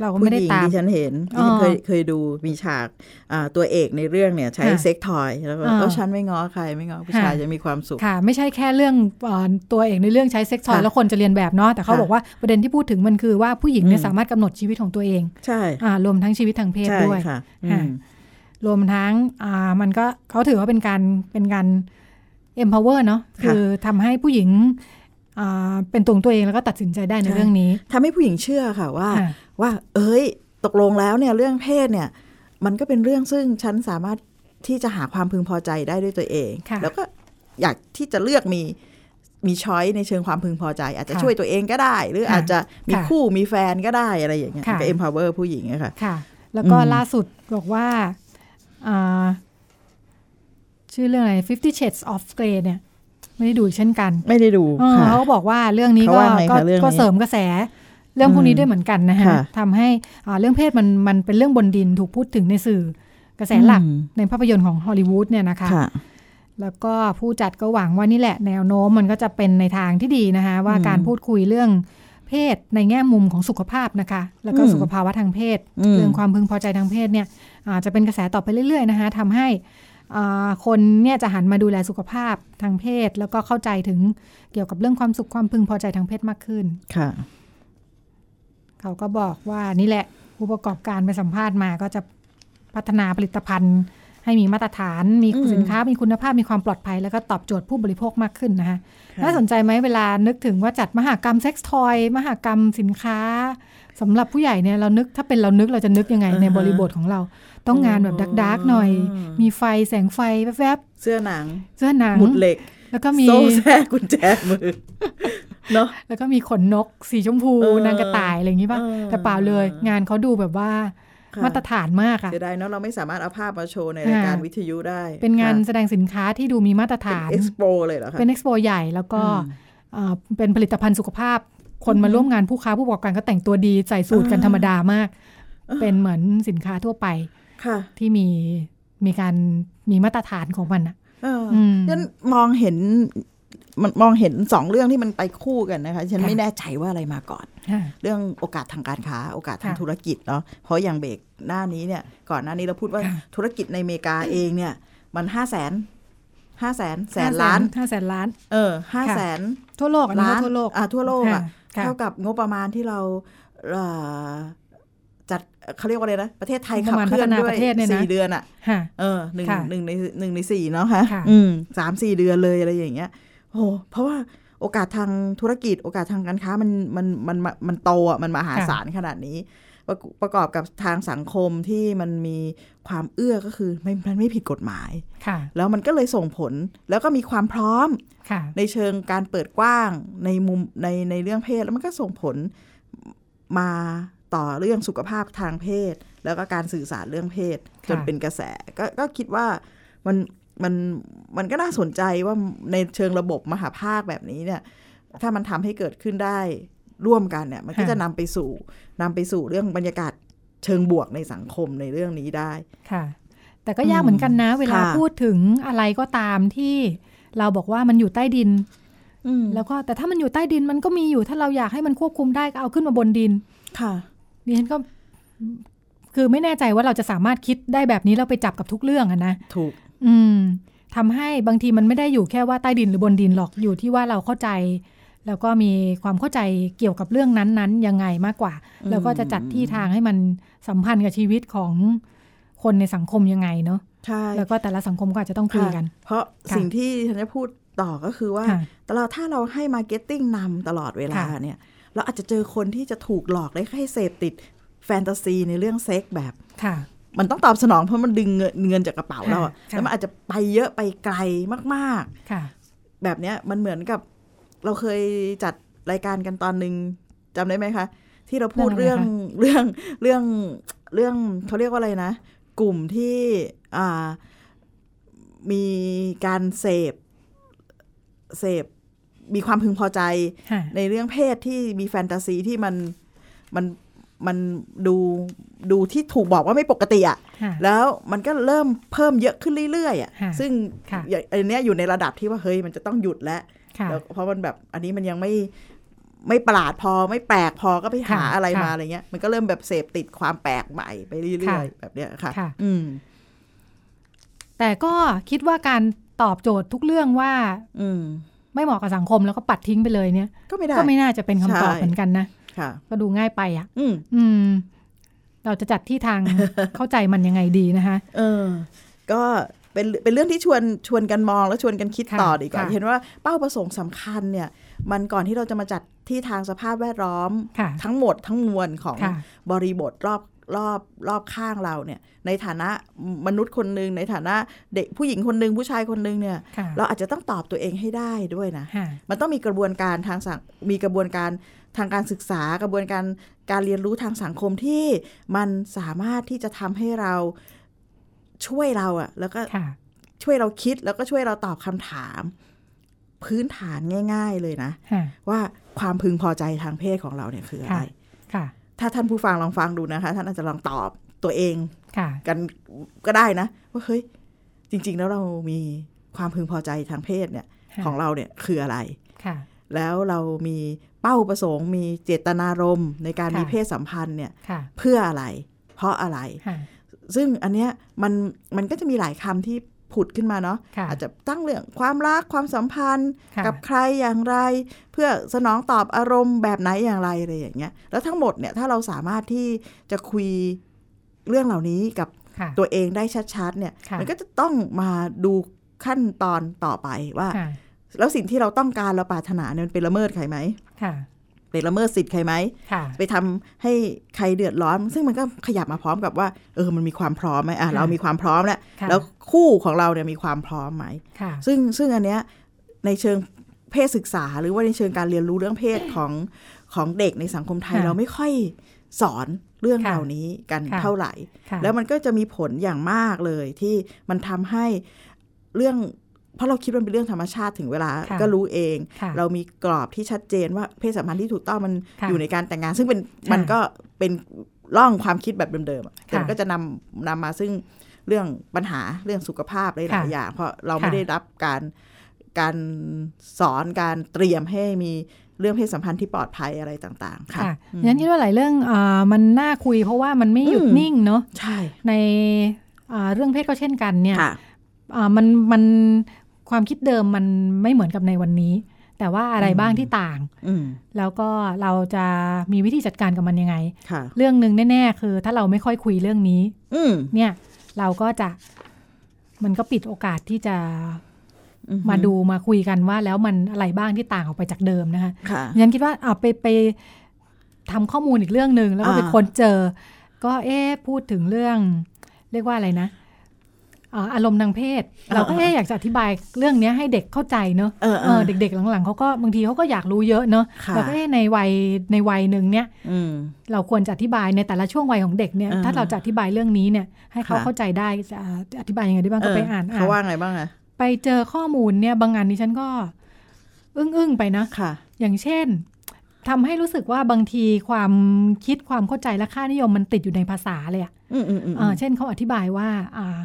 เราก็ผู้ไม่ได้หญิงตามที่ฉันเห็นอ๋อที่เคยเคยดูมีฉากอ่าตัวเอกในเรื่องเนี่ยใช้ค่ะเซ็กทอยแล้วก็อ่าก็ฉันไม่ง้อใครไม่ง้อผู้ชายค่ะจะมีความสุขค่ะ ไม่ใช่แค่เรื่องเอ่อตัวเอกในเรื่องใช้เซ็กซ์ทอยค่ะแล้วคนจะเรียนแบบเนาะแต่เขาค่ะบอกว่าประเด็นที่พูดถึงมันคือว่าผู้หญิงเนี่ยอืมสามารถกำหนดชีวิตของตัวเอง ใช่อ่ารวมทั้งชีวิตทางเพศใช่ด้วยค่ะค่ะอืมรวมทั้งอ่ามันก็เขาถือว่าเป็นการเป็นการ empower เนาะคือทำให้ผู้หญิงอ่า เป็นตัวของตัวเองแล้วก็ตัดสินใจได้ในเรื่องนี้ทำให้ผู้หญิงเชื่อค่ะว่าค่ะว่า เอ้ย ตกลงแล้วเนี่ยเรื่องเพศเนี่ย มันก็เป็นเรื่องซึ่งฉันสามารถที่จะหาความพึงพอใจได้ด้วยตัวเองค่ะแล้วก็อยากที่จะเลือกมีมีช้อยในเชิงความพึงพอใจ อาจจะค่ะช่วยตัวเองก็ได้ หรือค่ะอาจจะมีค่ะคู่มีแฟนก็ได้อะไรอย่างเงี้ยค่ะก็ empower ผู้หญิงอะค่ะค่ะ แล้วก็อืมล่าสุดบอกว่าอ่า ชื่อเรื่องอะไร Fifty Shades of Grey เนี่ย ไม่ได้ดูอีกเช่นกัน ไม่ได้ดูเออค่ะเขาก็บอกว่าเรื่องนี้เขาก็ว่าไงก็คะเรื่องนี้ก็เสริมกระแสเรื่องพวกนี้อืมด้วยเหมือนกันนะฮะค่ะทำให้อ่าเรื่องเพศมันมันเป็นเรื่องบนดินถูกพูดถึงในสื่อกระแสหลักอืมในภาพยนตร์ของฮอลลีวูดเนี่ยนะคะค่ะแล้วก็ผู้จัดก็หวังว่านี่แหละ แนวโน้มมันก็จะเป็นในทางที่ดีนะคะ ว่าอืมการพูดคุยเรื่องเพศในแง่มุมของสุขภาพนะคะ แล้วก็อืมสุขภาวะทางเพศอืมเรื่องความพึงพอใจทางเพศเนี่ยอาจจะเป็นกระแสต่อไปเรื่อยๆนะคะทำให้อ่า คนเนี่ยจะหันมาดูแลสุขภาพทางเพศ แล้วก็เข้าใจถึงเกี่ยวกับเรื่องความสุขความพึงพอใจทางเพศมากขึ้นค่ะ เขาก็บอกว่านี่แหละผู้ประกอบการไปสัมภาษณ์มาก็จะพัฒนาผลิตภัณฑ์ให้มีมาตรฐาน มีอืมสินค้า มีคุณภาพ มีความปลอดภัย แล้วก็ตอบโจทย์ผู้บริโภคมากขึ้นนะคะค่ะน่าสนใจไหมเวลานึกถึงว่าจัดมหากรรมเซ็กซ์ทอย มหากรรมสินค้าสำหรับผู้ใหญ่เนี่ยเรานึกถ้าเป็นเรานึกเราจะนึกยังไงอ่าฮะในบริบทของเรา ต้องงานแบบดักดักๆหน่อยอืมมีไฟแสงไฟแวบเสื้อหนังๆเสื้อหนังหมุดเหล็ก แล้วก็มีโซ่แท้กุญแจมือเนาะแล้วก็มีขนนก สีชมพูเออนางกระต่ายอะไรอย่างนี้ป่ะเออแต่เปล่าเลย งานเขาดูแบบว่าค่ะมาตรฐานมากอะเสียดายเนาะเราไม่สามารถเอาภาพมาโชว์ในรายการค่ะวิทยุได้ เป็นงานค่ะแสดงสินค้าที่ดูมีมาตรฐานเอ็กซ์โปเลยเหรอคะเป็นเอ็กซ์โปใหญ่แล้วก็อืมเอ่อเป็นผลิตภัณฑ์สุขภาพ คนมาร่วมงานผู้ค้าผู้ประกอบการก็แต่งตัวดีใส่สูทกันอ่าธรรมดามาก เป็นเหมือนสินค้าทั่วไปค่ะ ที่มีมีการมีมาตรฐานของมันอะเอออืมฉันมองเห็นมันมองเห็นสองเรื่องที่มันไปคู่กันนะคะฉันค่ะไม่แน่ใจว่าอะไรมาก่อนค่ะเรื่องโอกาสทางการค้า โอกาสทางค่ะธุรกิจเนาะเพราะอย่างเบรกหน้านี้เนี่ยก่อนหน้านี้เราพูดว่าค่ะธุรกิจในอเมริกาเองเนี่ยมันห้าแสนห้าแสนแสนล้านห้าแสนล้าน เออห้าแสนทั่วโลกอันนี้ล้านก็ทั่วโลกอ่าทั่วโลกอะค่ะเท่ากับงบประมาณที่เราเอ่อ จัดเขาเรียกว่าอะไรนะ ประเทศไทยงบปขัระบมาณเคลื่อนพัฒนาด้วปยระเทศเนี่ยนะสี่เดือนอะค่ะเออหนึ่งค่ะหนึ่งในหนึ่งในสี่เนาะค่ะค่ะอืมสามสี่เดือนเลยอะไรอย่างเงี้ยโอ้เพราะว่าโอกาสทางธุรกิจ โอกาสทางการค้ามันมันมันมันมันโตอะมันมหาศาลขนาดนี้ประกประกอบกับทางสังคมที่มันมีความเอื้อก็คือไม่มันไม่ผิดกฎหมายค่ะ แล้วมันก็เลยส่งผลแล้วก็มีความพร้อมค่ะในเชิงการเปิดกว้างในมุมในในเรื่องเพศแล้วมันก็ส่งผลมา ต่อเรื่องสุขภาพทางเพศ แล้วก็การสื่อสารเรื่องเพศค่ะจนเป็นกระแสก็ก็คิดว่ามันมันมันก็น่าสนใจว่าในเชิงระบบมหาภาคแบบนี้เนี่ย ถ้ามันทำให้เกิดขึ้นได้ร่วมกันเนี่ย มันก็จะนำไปสู่นำไปสู่เรื่องบรรยากาศเชิงบวกในสังคมในเรื่องนี้ได้ค่ะ แต่ก็ยากเหมือนกันนะ เวลาค่ะพูดถึงอะไรก็ตามที่เราบอกว่ามันอยู่ใต้ดินอืมแล้วก็แต่ถ้ามันอยู่ใต้ดินมันก็มีอยู่ถ้าเราอยากให้มันควบคุมได้ก็เอาขึ้นมาบนดินค่ะ ดิฉันก็คือไม่แน่ใจว่าเราจะสามารถคิดได้แบบนี้แล้วไปจับกับทุกเรื่องอะนะถูก อืมทำให้บางทีมันไม่ได้อยู่แค่ว่าใต้ดินหรือบนดินหรอกอยู่ที่ว่าเราเข้าใจ แล้วก็มีความเข้าใจเกี่ยวกับเรื่องนั้นๆยังไงมากกว่าอืมแล้วก็จะจัดที่ทางให้มันสัมพันธ์กับชีวิตของคนในสังคมยังไงเนาะใช่แล้วก็แต่ละสังคมก็อาจจะต้องคุยกันค่ะเพราะค่ะสิ่งที่ฉันจะพูดต่อก็คือว่าค่ะแต่เราถ้าเราให้ marketing นำตลอดเวลาค่ะเนี่ย เราอาจจะเจอคนที่จะถูกหลอกได้ให้เสพติดแฟนตาซีในเรื่องเซ็กซ์แบบค่ะ มันต้องตอบสนองเพราะมันดึงเงินเงินจากกระเป๋าเราอะค่ะแล้วมันอาจจะไปเยอะไปไกลมากค่ะๆแบบเนี้ยมันเหมือนกับเราเคยจัดรายการกันตอนหนึ่งจำได้ไหมคะ ที่เราพูดเรื่เรื่อองงเรื่องเรื่องเรื่องเขาเรียกว่าอะไรนะ กลุ่มที่อ่ามีการเสพเสพ มีความพึงพอใจค่ะในเรื่องเพศที่มีแฟนตาซีที่มันมันมันดูดูที่ถูกบอกว่าไม่ปกติอะค่ะ แล้วมันก็เริ่มเพิ่มเยอะขึ้นเรื่อยๆอะค่ะ ซึ่งค่ะอย่างอันเนี้ยอยู่ในระดับที่ว่าเฮ้ยมันจะต้องหยุดแล้วค่ะแล้ว เพราะมันแบบอันนี้มันยังไม่ไม่ประหลาดพอไม่แปลกพอก็ไปหาค่ะอะไรมาค่ะอะไรเงี้ย มันก็เริ่มแบบเสพติดความแปลกใหม่ไปเรื่ค่ะอยๆแบบเนี้ยค่ะค่ะ อืม แต่ก็คิดว่าการตอบโจทย์ทุกเรื่องว่า อืม ไม่เหมาะกับสังคมแล้วก็ปัดทิ้งไปเลยเนี่ย ก็ไม่ได้ก็ไม่น่าจะเป็นคำตอบใช่เหมือนกันนะค่ะก็ดูง่ายไปอะอืมอืมเราจะจัดที่ทางเข้าใจมันยังไงดีนะคะเออ ก็เป็นเป็นเรื่องที่ชวนชวนกันมองแล้วชวนกันคิดค่ะต่อดีกว่าค่ะเห็นว่าเป้าประสงค์สำคัญเนี่ย มันก่อนที่เราจะมาจัดที่ทางสภาพแวดล้อมค่ะทั้งหมดทั้งมวลของค่ะบริบทรอบ รอบรอบข้างเราเนี่ย ในฐานะมนุษย์คนหนึ่งในฐานะเด็กผู้หญิงคนหนึ่งผู้ชายคนหนึ่งเนี่ยค่ะเราอาจจะต้องตอบตัวเองให้ได้ด้วยนะค่ะมันต้องมีกระบวนการทางสังมีกระบวนการทางการศึกษากระบวนการการเรียนรู้ทางสังคมที่มันสามารถที่จะทำให้เราช่วยเราอะแล้วก็ค่ะช่วยเราคิดแล้วก็ช่วยเราตอบคำถาม พื้นฐานง่าย ๆเลยนะค่ะว่าความพึงพอใจทางเพศของเราเนี่ยคืออะไรค่ะค่ะ ถ้าท่านผู้ฟังลองฟังดูนะคะ ท่านอาจจะลองตอบตัวเองค่ะกันก็ได้นะ ว่าเฮ้ยจริง ๆ แล้วเรามีความพึงพอใจทางเพศเนี่ยค่ะของเราเนี่ยคืออะไรค่ะ แล้วเรามีเป้าประสงค์ มีเจตนารมณ์ในการค่ะมีเพศสัมพันธ์เนี่ยค่ะเพื่ออะไร เพราะอะไรค่ะซึ่งอันเนี้ยมันมันก็จะมีหลายคำที่ ผุดขึ้นมาเนาะค่ะอาจจะตั้งเรื่องความรักความสัมพันธ์ค่ะกับใครอย่างไร เพื่อสนองตอบอารมณ์แบบไหนอย่างไรอะไรอย่างเงี้ยแล้วทั้งหมดเนี่ยถ้าเราสามารถที่จะคุยเรื่องเหล่านี้กับค่ะตัวเองได้ชัดๆเนี่ยค่ะมันก็จะต้องมาดูขั้นตอนต่อไปว่าค่ะแล้วสิ่งที่เราต้องการเราปรารถนาเนี่ยมันเป็นละเมิดใครไหม ค่ะเป็นละเมิดสิทธิ์ใครไหมค่ะไปทำให้ใครเดือดร้อน ซึ่งมันก็ขยับมาพร้อมกับว่า เออมันมีความพร้อมไหมอะค่ะเรามีความพร้อมแล้วค่ะแล้วคู่ของเราเนี่ยมีความพร้อมไหมค่ะซึ่งซึ่งอันเนี้ยในเชิงเพศศึกษา หรือว่าในเชิงการเรียนรู้เรื่องเพศของของเด็กในสังคมไทยค่ะเราไม่ค่อยสอนเรื่องค่ะเหล่านี้กันค่ะเท่าไหร่ค่ะแล้วมันก็จะมีผลอย่างมากเลยที่มันทำให้เรื่อง เพราะเราคิดว่ามันเป็นเรื่องธรรมชาติถึงเวลาค่ะก็รู้เองค่ะเรามีกรอบที่ชัดเจนว่าเพศสัมพันธ์ที่ถูกต้องมันค่ะอยู่ในการแต่งงาน ซึ่งเป็นค่ะมันก็เป็นร่องความคิดแบบเดิมๆอะแต่มันค่ะก็จะนำนำมาซึ่งเรื่องปัญหาเรื่องสุขภาพหลายค่ะๆอย่าง เพราะเราค่ะไม่ได้รับการการสอนการเตรียมให้มีเรื่องเพศสัมพันธ์ที่ปลอดภัยอะไรต่างๆ ค่ะค่ะอืมยันคิดว่าหลายเรื่องอ่ามันน่าคุย เพราะว่ามันไม่หยุดอืมนิ่งเนาะใช่ในอ่าเรื่องเพศก็เช่นกันเนี่ยค่ะอ่ามันมัน ความคิดเดิมมันไม่เหมือนกับในวันนี้ แต่ว่าอะไรอืมบ้างที่ต่างอืมแล้วก็เราจะมีวิธีจัดการกับมันยังไงค่ะเรื่องหนึ่งแน่ ๆ คือ ถ้าเราไม่ค่อยคุยเรื่องนี้อืมเนี่ยเราก็จะมันก็ปิดโอกาสที่จะอือฮึมาดูมาคุยกันว่าแล้วมันอะไรบ้างที่ต่างออกไปจากเดิมนะคะค่ะยันคิดว่าเอาไปไปทำข้อมูลอีกเรื่องหนึ่งแล้วก็ไปอ่าค้นเจอ ก็เอ๊ะพูดถึงเรื่อง เรียกว่าอะไรนะ อ่าอารมณ์ทางเพศ เราก็เอ๊ะอยากจะอธิบายเรื่องเนี้ยให้เด็กเข้าใจเนอะเออเอเอออเด็กๆหลังๆเขาก็บางทีเขาก็อยากรู้เยอะเนอะค่ะแล้วก็เอ๊ะในวัยในวัยหนึ่งเนี้ยอืมเราควรจะอธิบายในแต่ละช่วงวัยของเด็กเนี่ยอ่าถ้าเราจะอธิบายเรื่องนี้เนี่ย ให้เขาค่ะเข้าใจได้จะอธิบายยังไงได้บ้างก็ไปอ่านเขาว่าอ่านไงบ้างอะไปเจอข้อมูลเนี่ยบางงานนี้ฉันก็ อึ้งๆไปนะค่ะ อย่างเช่นทำให้รู้สึกว่าบางทีความคิดความเข้าใจและค่านิยมมันติดอยู่ในภาษาเลยอะอืมอืมอืมเอ่อเช่นเขาอธิบายว่า อ่า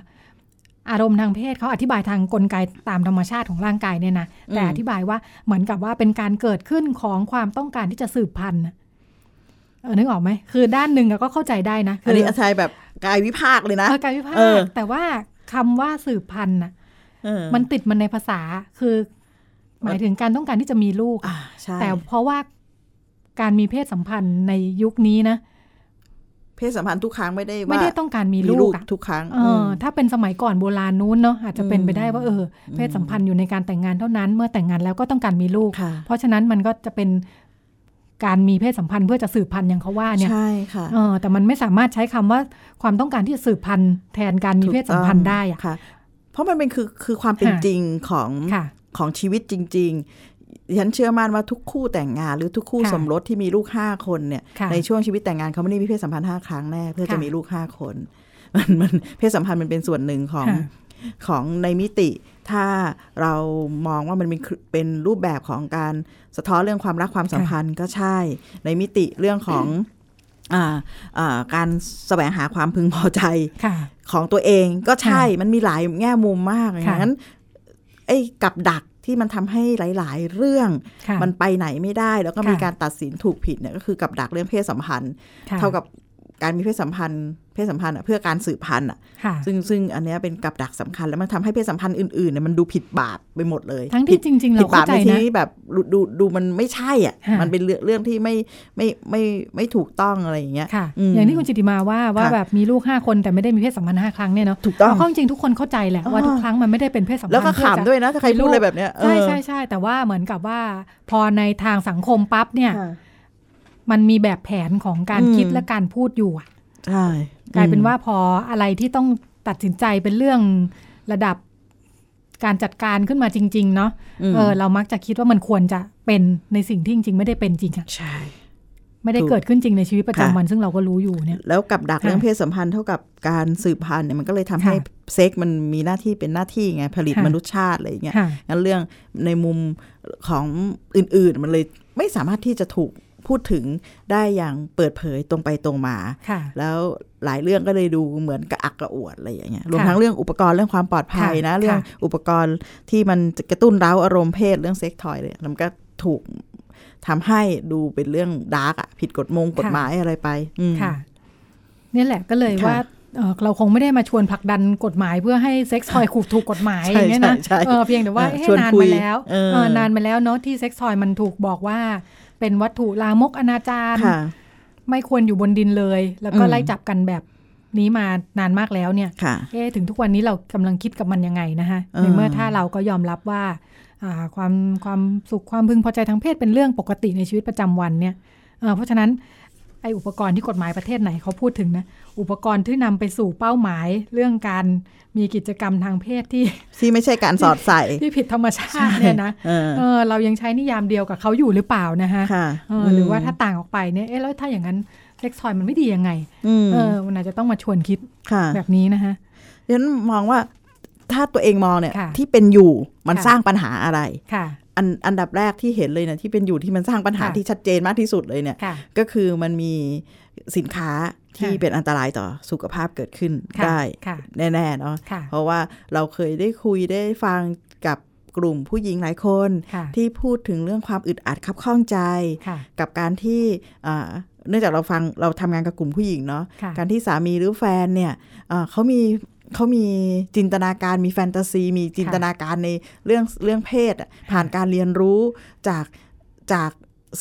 อารมณ์ทางเพศเขาอธิบายทางกลไกตามธรรมชาติของร่างกายเนี่ยนะแต่อธิบายว่าเหมือนกับว่าเป็นการเกิดขึ้นของความต้องการที่จะสืบพันธุ์น่ะเออนึกออกไหมคือด้านหนึ่งอะก็เข้าใจได้นะอันนี้อาจารย์แบบกายวิภาคเลยนะเออการวิพากเออษ์แต่ว่าคำว่าสืบพันธุ์น่ะเออมันติดมันในภาษาคือ หมายถึงการต้องการที่จะมีลูกอ่าใช่แต่เพราะว่าการมีเพศสัมพันธ์ในยุคนี้นะ เพศสัมพันธ์ทุกครั้งไม่ได้ว่าไม่ได้ต้องการมีมีลูลูกกอะทุกครั้งเอออถ้าเป็นสมัยก่อนโบราณนู้นเนาะอาจจะเป็นไปได้ว่าเอออืมเพศสัมพันธ์อยู่ในการแต่งงานเท่านั้น เมื่อแต่งงานแล้วก็ต้องการมีลูกค่ะเพราะฉะนั้นมันก็จะเป็นการมีเพศสัมพันธ์เพื่อจะสืบพันธุ์อย่างเขาว่าเนี่ยใช่ค่ะเออแต่มันไม่สามารถใช้คำว่าความต้องการที่จะสืบพันธุ์แทนการมีเพศสัมพันธ์ได้อะค่ะ เพราะมันเป็นคือคือความเป็นค่ะจริงของค่ะของชีวิตจริงๆ ฉันเชื่อมั่นว่าทุกคู่แต่งงานหรือทุกคู่ค่ะสมรสที่มีลูกห้าคนเนี่ยค่ะในช่วงชีวิตแต่งงานเขาไม่ได้มีเพศสัมพันธ์ห้าครั้งแน่เพื่อจะค่ะมีลูกห้าคน มันมันเพศสัมพันธ์มันเป็นส่วนหนึ่งของค่ะของในมิติ ถ้าเรามองว่ามันเป็นคือเป็นรูปแบบของการสะท้อนเรื่องความรักความสัมพันธ์ก็ใช่ ในมิติเรื่องของอ่าอ่าการแสวงหาความพึงพอใจค่ะของตัวเองก็ใช่ค่ะมันมีหลายแง่มุมมากอย่างค่ะนั้นไอ้กับดัก ที่มันทำให้หลาย ๆ เรื่องค่ะมันไปไหนไม่ได้ แล้วก็ค่ะมีการตัดสินถูกผิดเนี่ยก็คือกับดักเรื่องเพศสัมพันธ์ค่ะเท่ากับการมีเพศสัมพันธ์ เพศสัมพันธ์อะเพื่อการสืบพันธุ์อะค่ะซึ่งซึ่งอันเนี้ยเป็นกับดักสำคัญแล้วมันทำให้เพศสัมพันธ์อื่นๆเนี่ยมันดูผิดบาปไปหมดเลย ทั้งผิที่ดจริงๆผิเราดบาเข้าปใจในที่นะนี้แบบดูดูดูมันไม่ใช่อะค่ะมันเป็นเรื่องเรื่องที่ไม่ไม่ไม่ไม่ถูกต้องอะไรอย่างเงี้ยค่ะอืมอย่างที่คุณจิติมาว่าว่าค่ะแบบมีลูกห้าคนแต่ไม่ได้มีเพศสัมพันธ์ห้าครั้งเนี่ยเนาะถูกต้องเอาเข้าจริงๆทุกคนเข้าใจแหละว่าอ่าทุกครั้งมันไม่ได้เป็นเพศสัมพันธ์แล้วก็เพื่อจะขำด้วยนะถ้าใครพูดอะไรแบบเนี้ยใช่เออใช่ใช่แต่ว่าเหมือนกับว่า พอในทางสังคมปั๊บเนี่ยค่ะมันมีแบบแผนของการอืมคิดและการพูดอยู่อะใช่ กลายเป็นอืมว่าพออะไรที่ต้องตัดสินใจเป็นเรื่องระดับการจัดการขึ้นมาจริง ๆ เนาะมเออเรามักจะคิดว่ามันควรจะเป็นในสิ่งที่จริง ๆ ไม่ได้เป็นจริงอะใช่ ไม่ได้ถูกเกิดขึ้นจริงในชีวิตประจำค่ะวัน ซึ่งเราก็รู้อยู่เนี่ย แล้วกับดักค่ะเรื่องเพศสัมพันธ์เท่ากับการสืบพันธุ์เนี่ยมันก็เลยทำให้ค่ะเซ็กมันมีหน้าที่เป็นหน้าที่ไงผลิตค่ะมนุษยชาติอะไรอย่างเงี้ยค่ะงั้นเรื่องในมุมของอื่น ๆ มันเลยไม่สามารถที่จะถูก พูดถึงได้อย่างเปิดเผยตรงไปตรงมาค่ะแล้วหลายเรื่องก็เลยดูเหมือนกระอักกระอ่วนอะไรอย่างเงี้ยรวมค่ะทั้งเรื่องอุปกรณ์เรื่องความปลอดภัยนะค่ะเรื่องค่ะอุปกรณ์ที่มันจะกระตุ้นเร้าอารมณ์เพศเรื่อง sex toy เลยมันก็ถูกทำให้ดูเป็นเรื่อง dark อะผิดกฎมงกฎหมายอะไรไปอืมค่ะเนี่ยแหละก็เลยค่ะว่าเอ่อเราคงไม่ได้มาชวนผลักดันกฎหมายเพื่อให้ sex toy ถูกกฎหมายใช่อย่างเงี้ยนะใช่ใช่เออเพียงแต่ว่าเออเอ๊ะชวนนานคุยมาแล้วเออเออนานมาแล้วเนาะที่ sex toy มันถูกบอกว่า เป็นวัตถุลามกอนาจารค่ะไม่ควรอยู่บนดินเลย แล้วก็อืมไล่จับกันแบบนี้มานานมากแล้วเนี่ยค่ะเอ๊ะถึงทุกวันนี้เรากำลังคิดกับมันยังไงนะคะเออในเมื่อถ้าเราก็ยอมรับว่าอ่าความความสุขความพึงพอใจทางเพศเป็นเรื่องปกติในชีวิตประจำวันเนี่ยเอ่อเพราะฉะนั้นไออุปกรณ์ที่กฎหมายประเทศไหนเขาพูดถึงนะ อุปกรณ์ที่นำไปสู่เป้าหมาย เรื่องการมีกิจกรรมทางเพศที่ที่ไม่ใช่การสอดใส่ที่ผิดธรรมชาติเนี่ยนะเออเออเรายังใช้นิยามเดียวกับเขาอยู่หรือเปล่านะคะค่ะเออหรือว่าถ้าต่างออกไปเนี่ยเอ๊ะแล้วถ้าอย่างนั้นเซ็กซ์ทอยมันไม่ดียังไงอืมเออมันอาจจะต้องมาชวนคิดค่ะแบบนี้นะคะฉะนั้นมองว่าถ้าตัวเองมองเนี่ยค่ะที่เป็นอยู่มันค่ะสร้างปัญหาอะไรค่ะ อันอันดับแรกที่เห็นเลยเนี่ยที่เป็นอยู่ที่มันสร้างปัญหาค่ะที่ชัดเจนมากที่สุดเลยเนี่ยค่ะก็คือมันมีสินค้าที่ค่ะเป็นอันตรายต่อสุขภาพเกิดขึ้นค่ะได้ค่ะแน่ๆเนาะค่ะเพราะว่าเราเคยได้คุยได้ฟังกับกลุ่มผู้หญิงหลายคนค่ะที่พูดถึงเรื่องความอึดอัดคับข้องใจค่ะกับการที่อ่าเนื่องจากเราฟังเราทำงานกับกลุ่มผู้หญิงเนาะค่ะการที่สามีหรือแฟนเนี่ยอ่าเขามี เขามีจินตนาการมีแฟนตาซี มีจินตนาการในเรื่องเรื่องเพศอะผ่านการเรียนรู้จากจาก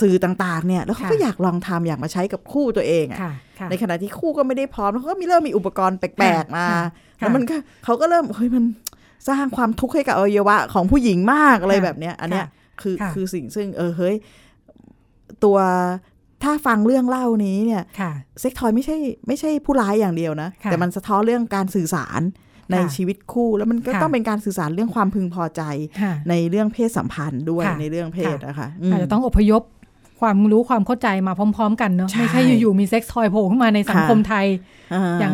สื่อต่างๆเนี่ยแล้วเขาก็ค่ะอยากลองทำอยากมาใช้กับคู่ตัวเองอะค่ะค่ะในขณะที่คู่ก็ไม่ได้พร้อมแล้วเขาก็มีเริ่มมีอุปกรณ์แปลกๆมาค่ะแล้วมันก็เขาก็เริ่มเฮ้ยมันสร้างความทุกข์ให้กับอวัยวะของผู้หญิงมากอะไรค่ะแบบเนี้ย อันเนี้ยค่ะคือค่ะคือสิ่งซึ่งเออเฮ้ยตัว ถ้าฟังเรื่องเล่านี้เนี่ยค่ะเซ็กทอยไม่ใช่ไม่ใช่ผู้ร้ายอย่างเดียวนะค่ะแต่มันสะท้อนเรื่องการสื่อสารในค่ะชีวิตคู่แล้วมันก็ค่ะต้องเป็นการสื่อสารเรื่องความพึงพอใจค่ะในเรื่องเพศสัมพันธ์ด้วยค่ะในเรื่องเพศค่ะนะคะมอาจจะต้องอพยพความรู้ความเข้าใจมาพร้อม ๆ กันเนาะใช่ไม่ใช่อยู่ๆมีเซ็กซ์ทอยโผล่ขึ้นมาในสังคมค่ะไทยอย่าง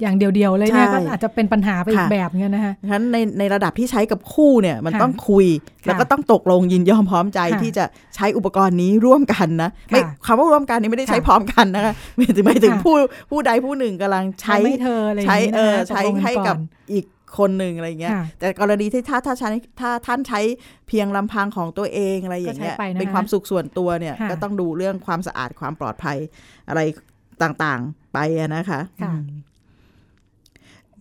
อย่างเดียวๆเลยเนี่ยใช่ก็อาจจะเป็นปัญหาไปอีกค่ะแบบเงี้ยนะคะฉะนั้นในในระดับที่ใช้กับคู่เนี่ยมันค่ะต้องคุย แล้วก็ต้องตกลงยินยอมพร้อมใจค่ะที่จะใช้อุปกรณ์นี้ร่วมกันนะไม่ค่ะคำว่าร่วมกันนี่ไม่ได้ใช้ค่ะพร้อมกันนะคะไม่ถึงไม่ถึงค่ะผู้ผู้ใดผู้หนึ่งกำลังใช้ทำให้เธออะไรอย่างใช้นี้เอนะอคะใช้ตกลงนให้ก่กัอบนอีกคนหนึ่งอะไรเงี้ยค่ะแต่กรณีที่ถ้าถ้าใช้ถ้าท่านใช้เพียงลำพังของตัวเองอะไรอย่างเงี้ยก็ใช้ไปนะคะเป็นความสุขส่วนตัวเนี่ยค่ะก็ต้องดูเรื่องความสะอาดความปลอดภัยอะไรต่างๆไปอะนะคะค่ะ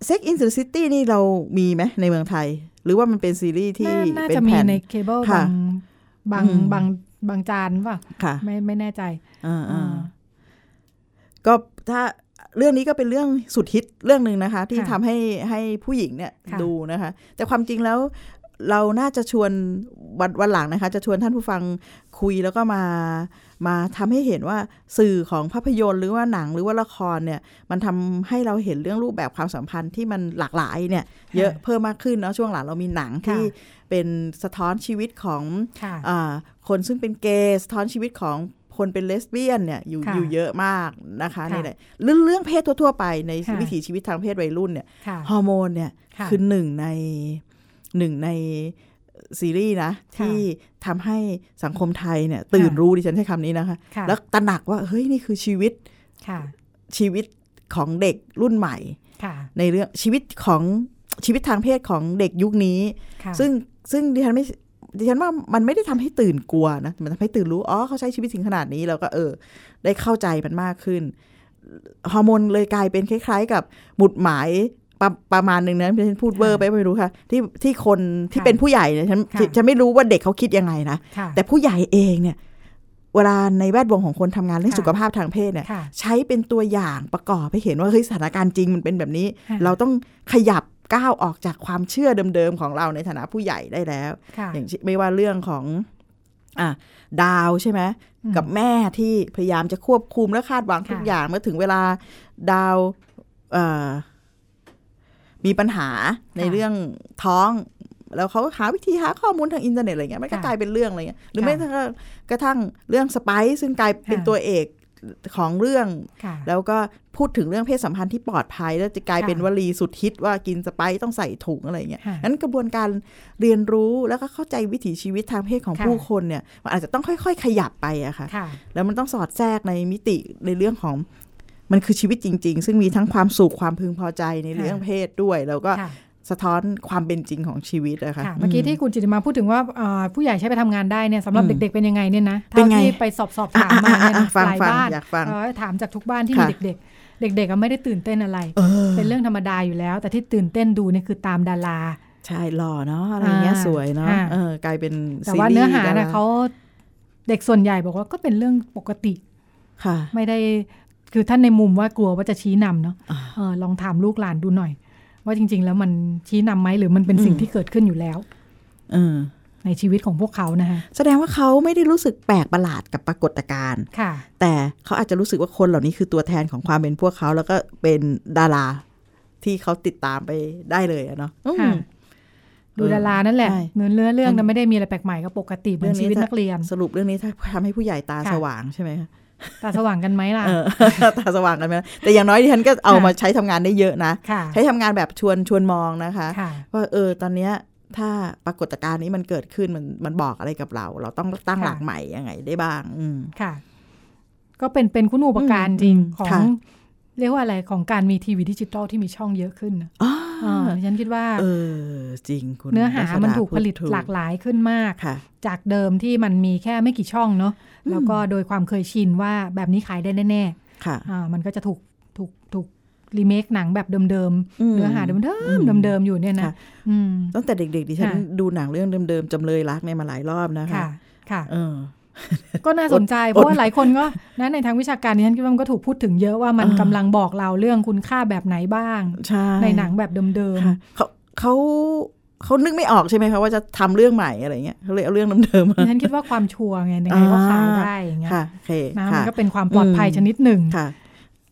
เซ็กอิน the City นี่เรามีไหมในเมืองไทย หรือว่ามันเป็นซีรีส์ที่น่าน่าเป็นจะมีแผ่นในเคเบิลค่ะบางบางอืมบางบางจานป่ะค่ะไม่ไม่แน่ใจอ่าอ่าอ่าก็ถ้าเรื่องนี้ก็เป็นเรื่องสุดฮิตเรื่องหนึ่งนะคะ ที่ค่ะทำให้ให้ผู้หญิงเนี่ยค่ะดูนะคะ แต่ความจริงแล้วเราน่าจะชวนวันวันหลังนะคะ จะชวนท่านผู้ฟังคุยแล้วก็มา มาทำให้เห็นว่าสื่อของภาพยนตร์หรือว่าหนังหรือว่าละครเนี่ยมันทำให้เราเห็นเรื่องรูปแบบความสัมพันธ์ที่มันหลากหลายเนี่ยเยอะเพิ่มมากขึ้นเนาะช่วงหลังเรามีหนังที่เป็นสะท้อนชีวิตของค่ะอ่าคนซึ่งเป็นเกย์สะท้อนชีวิตของคนเป็นเลสเบี้ยนเนี่ยอยู่ค่ะอยู่เยอะมากนะคะค่ะนี่แหละเรื่องเรื่องเพศทั่ว ๆ ไปในค่ะวิถีชีวิตทางเพศวัยรุ่นเนี่ยค่ะฮอร์โมนเนี่ยค่ะคือหนึ่งในหนึ่งใน ซีรีส์นะค่ะที่ทำให้สังคมไทยเนี่ย ตื่นค่ะรู้ดิฉันใช้คำนี้นะคะค่ะแล้วตระหนักว่า เฮ้ย นี่คือชีวิตค่ะชีวิตของเด็กรุ่นใหม่ค่ะในเรื่องชีวิตของชีวิตทางเพศของเด็กยุคนี้ค่ะซึ่งซึ่งดิฉันไม่ดิฉันว่ามันไม่ได้ทำให้ตื่นกลัวนะ มันทำให้ตื่นรู้ อ๋อ เขาใช้ชีวิตถึงขนาดนี้ แล้วก็เออ ได้เข้าใจมันมากขึ้น ฮอร์โมนเลยกลายเป็นคล้าย ๆ กับหมุดหมาย ประประมาณหนึ่งนะดิฉันพูดเวอร์ไปไม่รู้ค่ะ ที่ที่คนที่ค่ะเป็นผู้ใหญ่เนี่ยฉันค่ะฉันไม่รู้ว่าเด็กเขาคิดยังไงนะค่ะแต่ผู้ใหญ่เองเนี่ย เวลาในแวดวงของคนทำงานเรื่องค่ะสุขภาพทางเพศเนี่ยค่ะใช้เป็นตัวอย่างประกอบให้เห็นว่าเฮ้ยสถานการณ์จริงมันเป็นแบบนี้ค่ะเราต้องขยับก้าวออกจากความเชื่อเดิมๆของเราในฐานะผู้ใหญ่ได้แล้วค่ะอย่างเช่นไม่ว่าเรื่องของอะดาวใช่ไหมอืมกับแม่ที่พยายามจะควบคุมและคาดหวังค่ะทุกอย่างเมื่อถึงเวลาดาวเอ่อ มีปัญหาในเรื่องท้อง แล้วเขาหาวิธีหาข้อมูลทางอินเทอร์เน็ตอะไรเงี้ยมันก็ค่ะกลายเป็นเรื่องอะไรเงี้ยหรือค่ะไม่กระทั่งกระทั่งเรื่องสไปซ์ซึ่งกลายเป็นค่ะตัวเอกของเรื่องค่ะแล้วก็พูดถึงเรื่องเพศสัมพันธ์ที่ปลอดภัย แล้วจะกลายค่ะเป็นวลีสุดฮิตว่ากินสไปซ์ต้องใส่ถุงอะไรเงี้ยค่ะนั้นกระบวนการเรียนรู้แล้วก็เข้าใจวิถีชีวิตทางเพศของค่ะผู้คนเนี่ยมันอาจจะต้องค่อย ๆ ขยับไปอะค่ะค่ะ แล้วมันต้องสอดแทรกในมิติในเรื่องของ มันคือชีวิตจริง ๆ ซึ่งมีทั้งความสุขความพึงพอใจในเรื่องเพศด้วย แล้วก็ค่ะสะท้อนความเป็นจริงของชีวิตอะค่ะค่ะเมื่อกี้ที่คุณจิติมาพูดถึงว่าเอ่อผู้ใหญ่ใช้ไปทำงานได้เนี่ยสำหรับอืมเด็กๆ เป็นยังไงเนี่ยนะเป็นเท่าไงที่ไปสอบสอบถามมาเนี่ยอะอะนะอะฟังหลายฟังบ้านอยากฟังเอ่อถามจากทุกบ้านที่ค่ะมีเด็กๆ เด็กๆก็ไม่ได้ตื่นเต้นอะไรเออเป็นเรื่องธรรมดาอยู่แล้ว แต่ที่ตื่นเต้นดูเนี่ยคือตามดาราใช่หล่อเนาะอะไรเงี้ยอ่าสวยเนาะอ่าเออกลายเป็นแต่ซีว่ารีส์เนื้อหาดน่ะรเขาเด็กส่วนใหญ่บอกว่าก็เป็นเรื่องปกติค่ะ ไม่ได้ คือท่านในมุมว่ากลัวว่าจะชี้นำเนาะอ่าเออลองถามลูกหลานดูหน่อย ว่าจริง ๆ แล้วมันชี้นำไหมหรือมันเป็นสิ่งอืมที่เกิดขึ้นอยู่แล้วเออในชีวิตของพวกเขานะคะแสดงว่าเขาไม่ได้รู้สึกแปลกประหลาดกับปรากฏการณ์ค่ะ แต่เขาอาจจะรู้สึกว่าคนเหล่านี้คือตัวแทนของความเป็นพวกเขา แล้วก็เป็นดาราที่เขาติดตามไปได้เลยอะเนาะอืมค่ะดูดารานั่นแหละใช่เนื้อเรื่องเรื่องนั้นไม่ได้มีอะไรแปลกใหม่ก็ปกติเหมือนเรื่องนี้ชีวิตถ้านักเรียน สรุปเรื่องนี้ถ้าทำให้ผู้ใหญ่ตาค่ะสว่างใช่ไหมคะ ตาสว่างกันไหมล่ะเออตาสว่างกันไหมแต่อย่างน้อยดิฉันก็เอาค่ะมาใช้ทำงานได้เยอะนะค่ะใช้ทำงานแบบชวนชวนมองนะคะค่ะว่าเออตอนเนี้ยถ้าปรากฏการณ์นี้มันเกิดขึ้นมันมันบอกอะไรกับเรา เราต้องตั้งค่ะหลักใหม่ยังไงได้บ้าง อืมค่ะ ก็เป็นเป็นคุณูปการอืมจริงอืมของค่ะ เรียกว่าอะไรของการมีทีวีดิจิตอลที่มีช่องเยอะขึ้นนะอ๋ออ่าดิฉันคิดว่า เออ จริงคุณเนื้อหารัชดมันถูกพูดผลิตถูหลากหลายขึ้นมากค่ะจากเดิมที่มันมีแค่ไม่กี่ช่องเนาะ แล้วก็โดยความเคยชินว่าแบบนี้ขายได้แน่ค่ะๆอ่ามันก็จะถูก ถูก ถูกรีเมคหนังแบบเดิมอืมๆเนื้อหาเดิมอืมๆเดิมๆอยู่เนี่ยนะค่ะอืมตั้งแต่เด็กๆดิฉันค่ะดูหนังเรื่องเดิมๆจำเลยรักเนี่ยมาหลายรอบนะคะ ค่ะค่ะเออ ก็น่าสนใจเพราะว่าหลายคนก็นะในทางวิชาการนี้ฉันคิดว่ามันก็ถูกพูดถึงเยอะว่ามันอ่ากำลังบอกเราเรื่องคุณค่าแบบไหนบ้างใช่ในหนังแบบเดิมค่ะเขาเขาเขานึกไม่ออกใช่ไหมคะว่าจะทำเรื่องใหม่อะไรเงี้ยเขาเลยเอาเรื่องเดิมๆๆมาดิฉันคิดว่าความชัวร์ไงยังไงก็ขายได้อย่างเงี้ยค่ะโอเคนะค่ะมันก็เป็นความปลอดภัยอืมชนิดหนึ่งค่ะ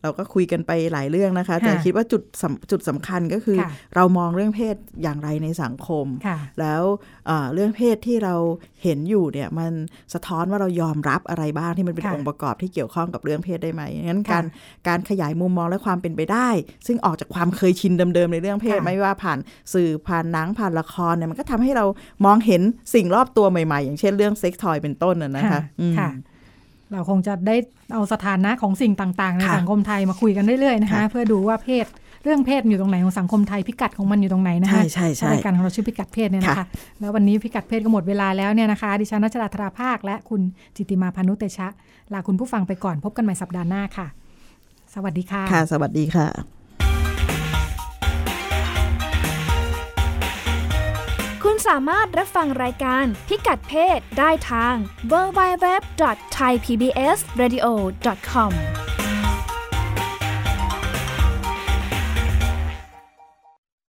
เราก็คุยกันไปหลายเรื่องนะคะ แต่ค่ะคิดว่าจุดสำจุดสำคัญก็คือค่ะเรามองเรื่องเพศอย่างไรในสังคมค่ะแล้วเอ่อเรื่องเพศที่เราเห็นอยู่เนี่ยมันสะท้อนว่าเรายอมรับอะไรบ้างที่มันเป็นค่ะองค์ประกอบที่เกี่ยวข้องกับเรื่องเพศได้ไหมงั้นค่ะการการขยายมุมมองและความเป็นไปได้ ซึ่งออกจากความเคยชินเดิมๆในเรื่องเพศค่ะไม่ว่าผ่านสื่อผ่านหนังผ่านละครเนี่ยมันก็ทำให้เรามองเห็นสิ่งรอบตัวใหม่ๆ อย่างเช่นเรื่องเซ็กซ์ทอยเป็นต้นน่ะนะคะอืมค่ะ เราคงจะได้เอาสถานะของสิ่งต่างๆ ในค่ะสังคมไทยมาคุยกันเรื่อยๆนะคะค่ะเพื่อดูว่าเพศเรื่องเพศอยู่ตรงไหนของสังคมไทยพิกัดของมันอยู่ตรงไหนนะคะใช่ใช่ใช่รายการของเราชื่อพิกัดเพศเนี่ยนะคะค่ะแล้ววันนี้พิกัดเพศก็หมดเวลาแล้วเนี่ยนะคะ ดิฉันนัชดาธราภาค และคุณจิตติมาพานุเตชะลาคุณผู้ฟังไปก่อนพบกันใหม่สัปดาห์หน้าค่ะ สวัสดีค่ะค่ะ สวัสดีค่ะ คุณสามารถรับฟังรายการพิกัดเพศได้ทาง www.thaipbsradio.com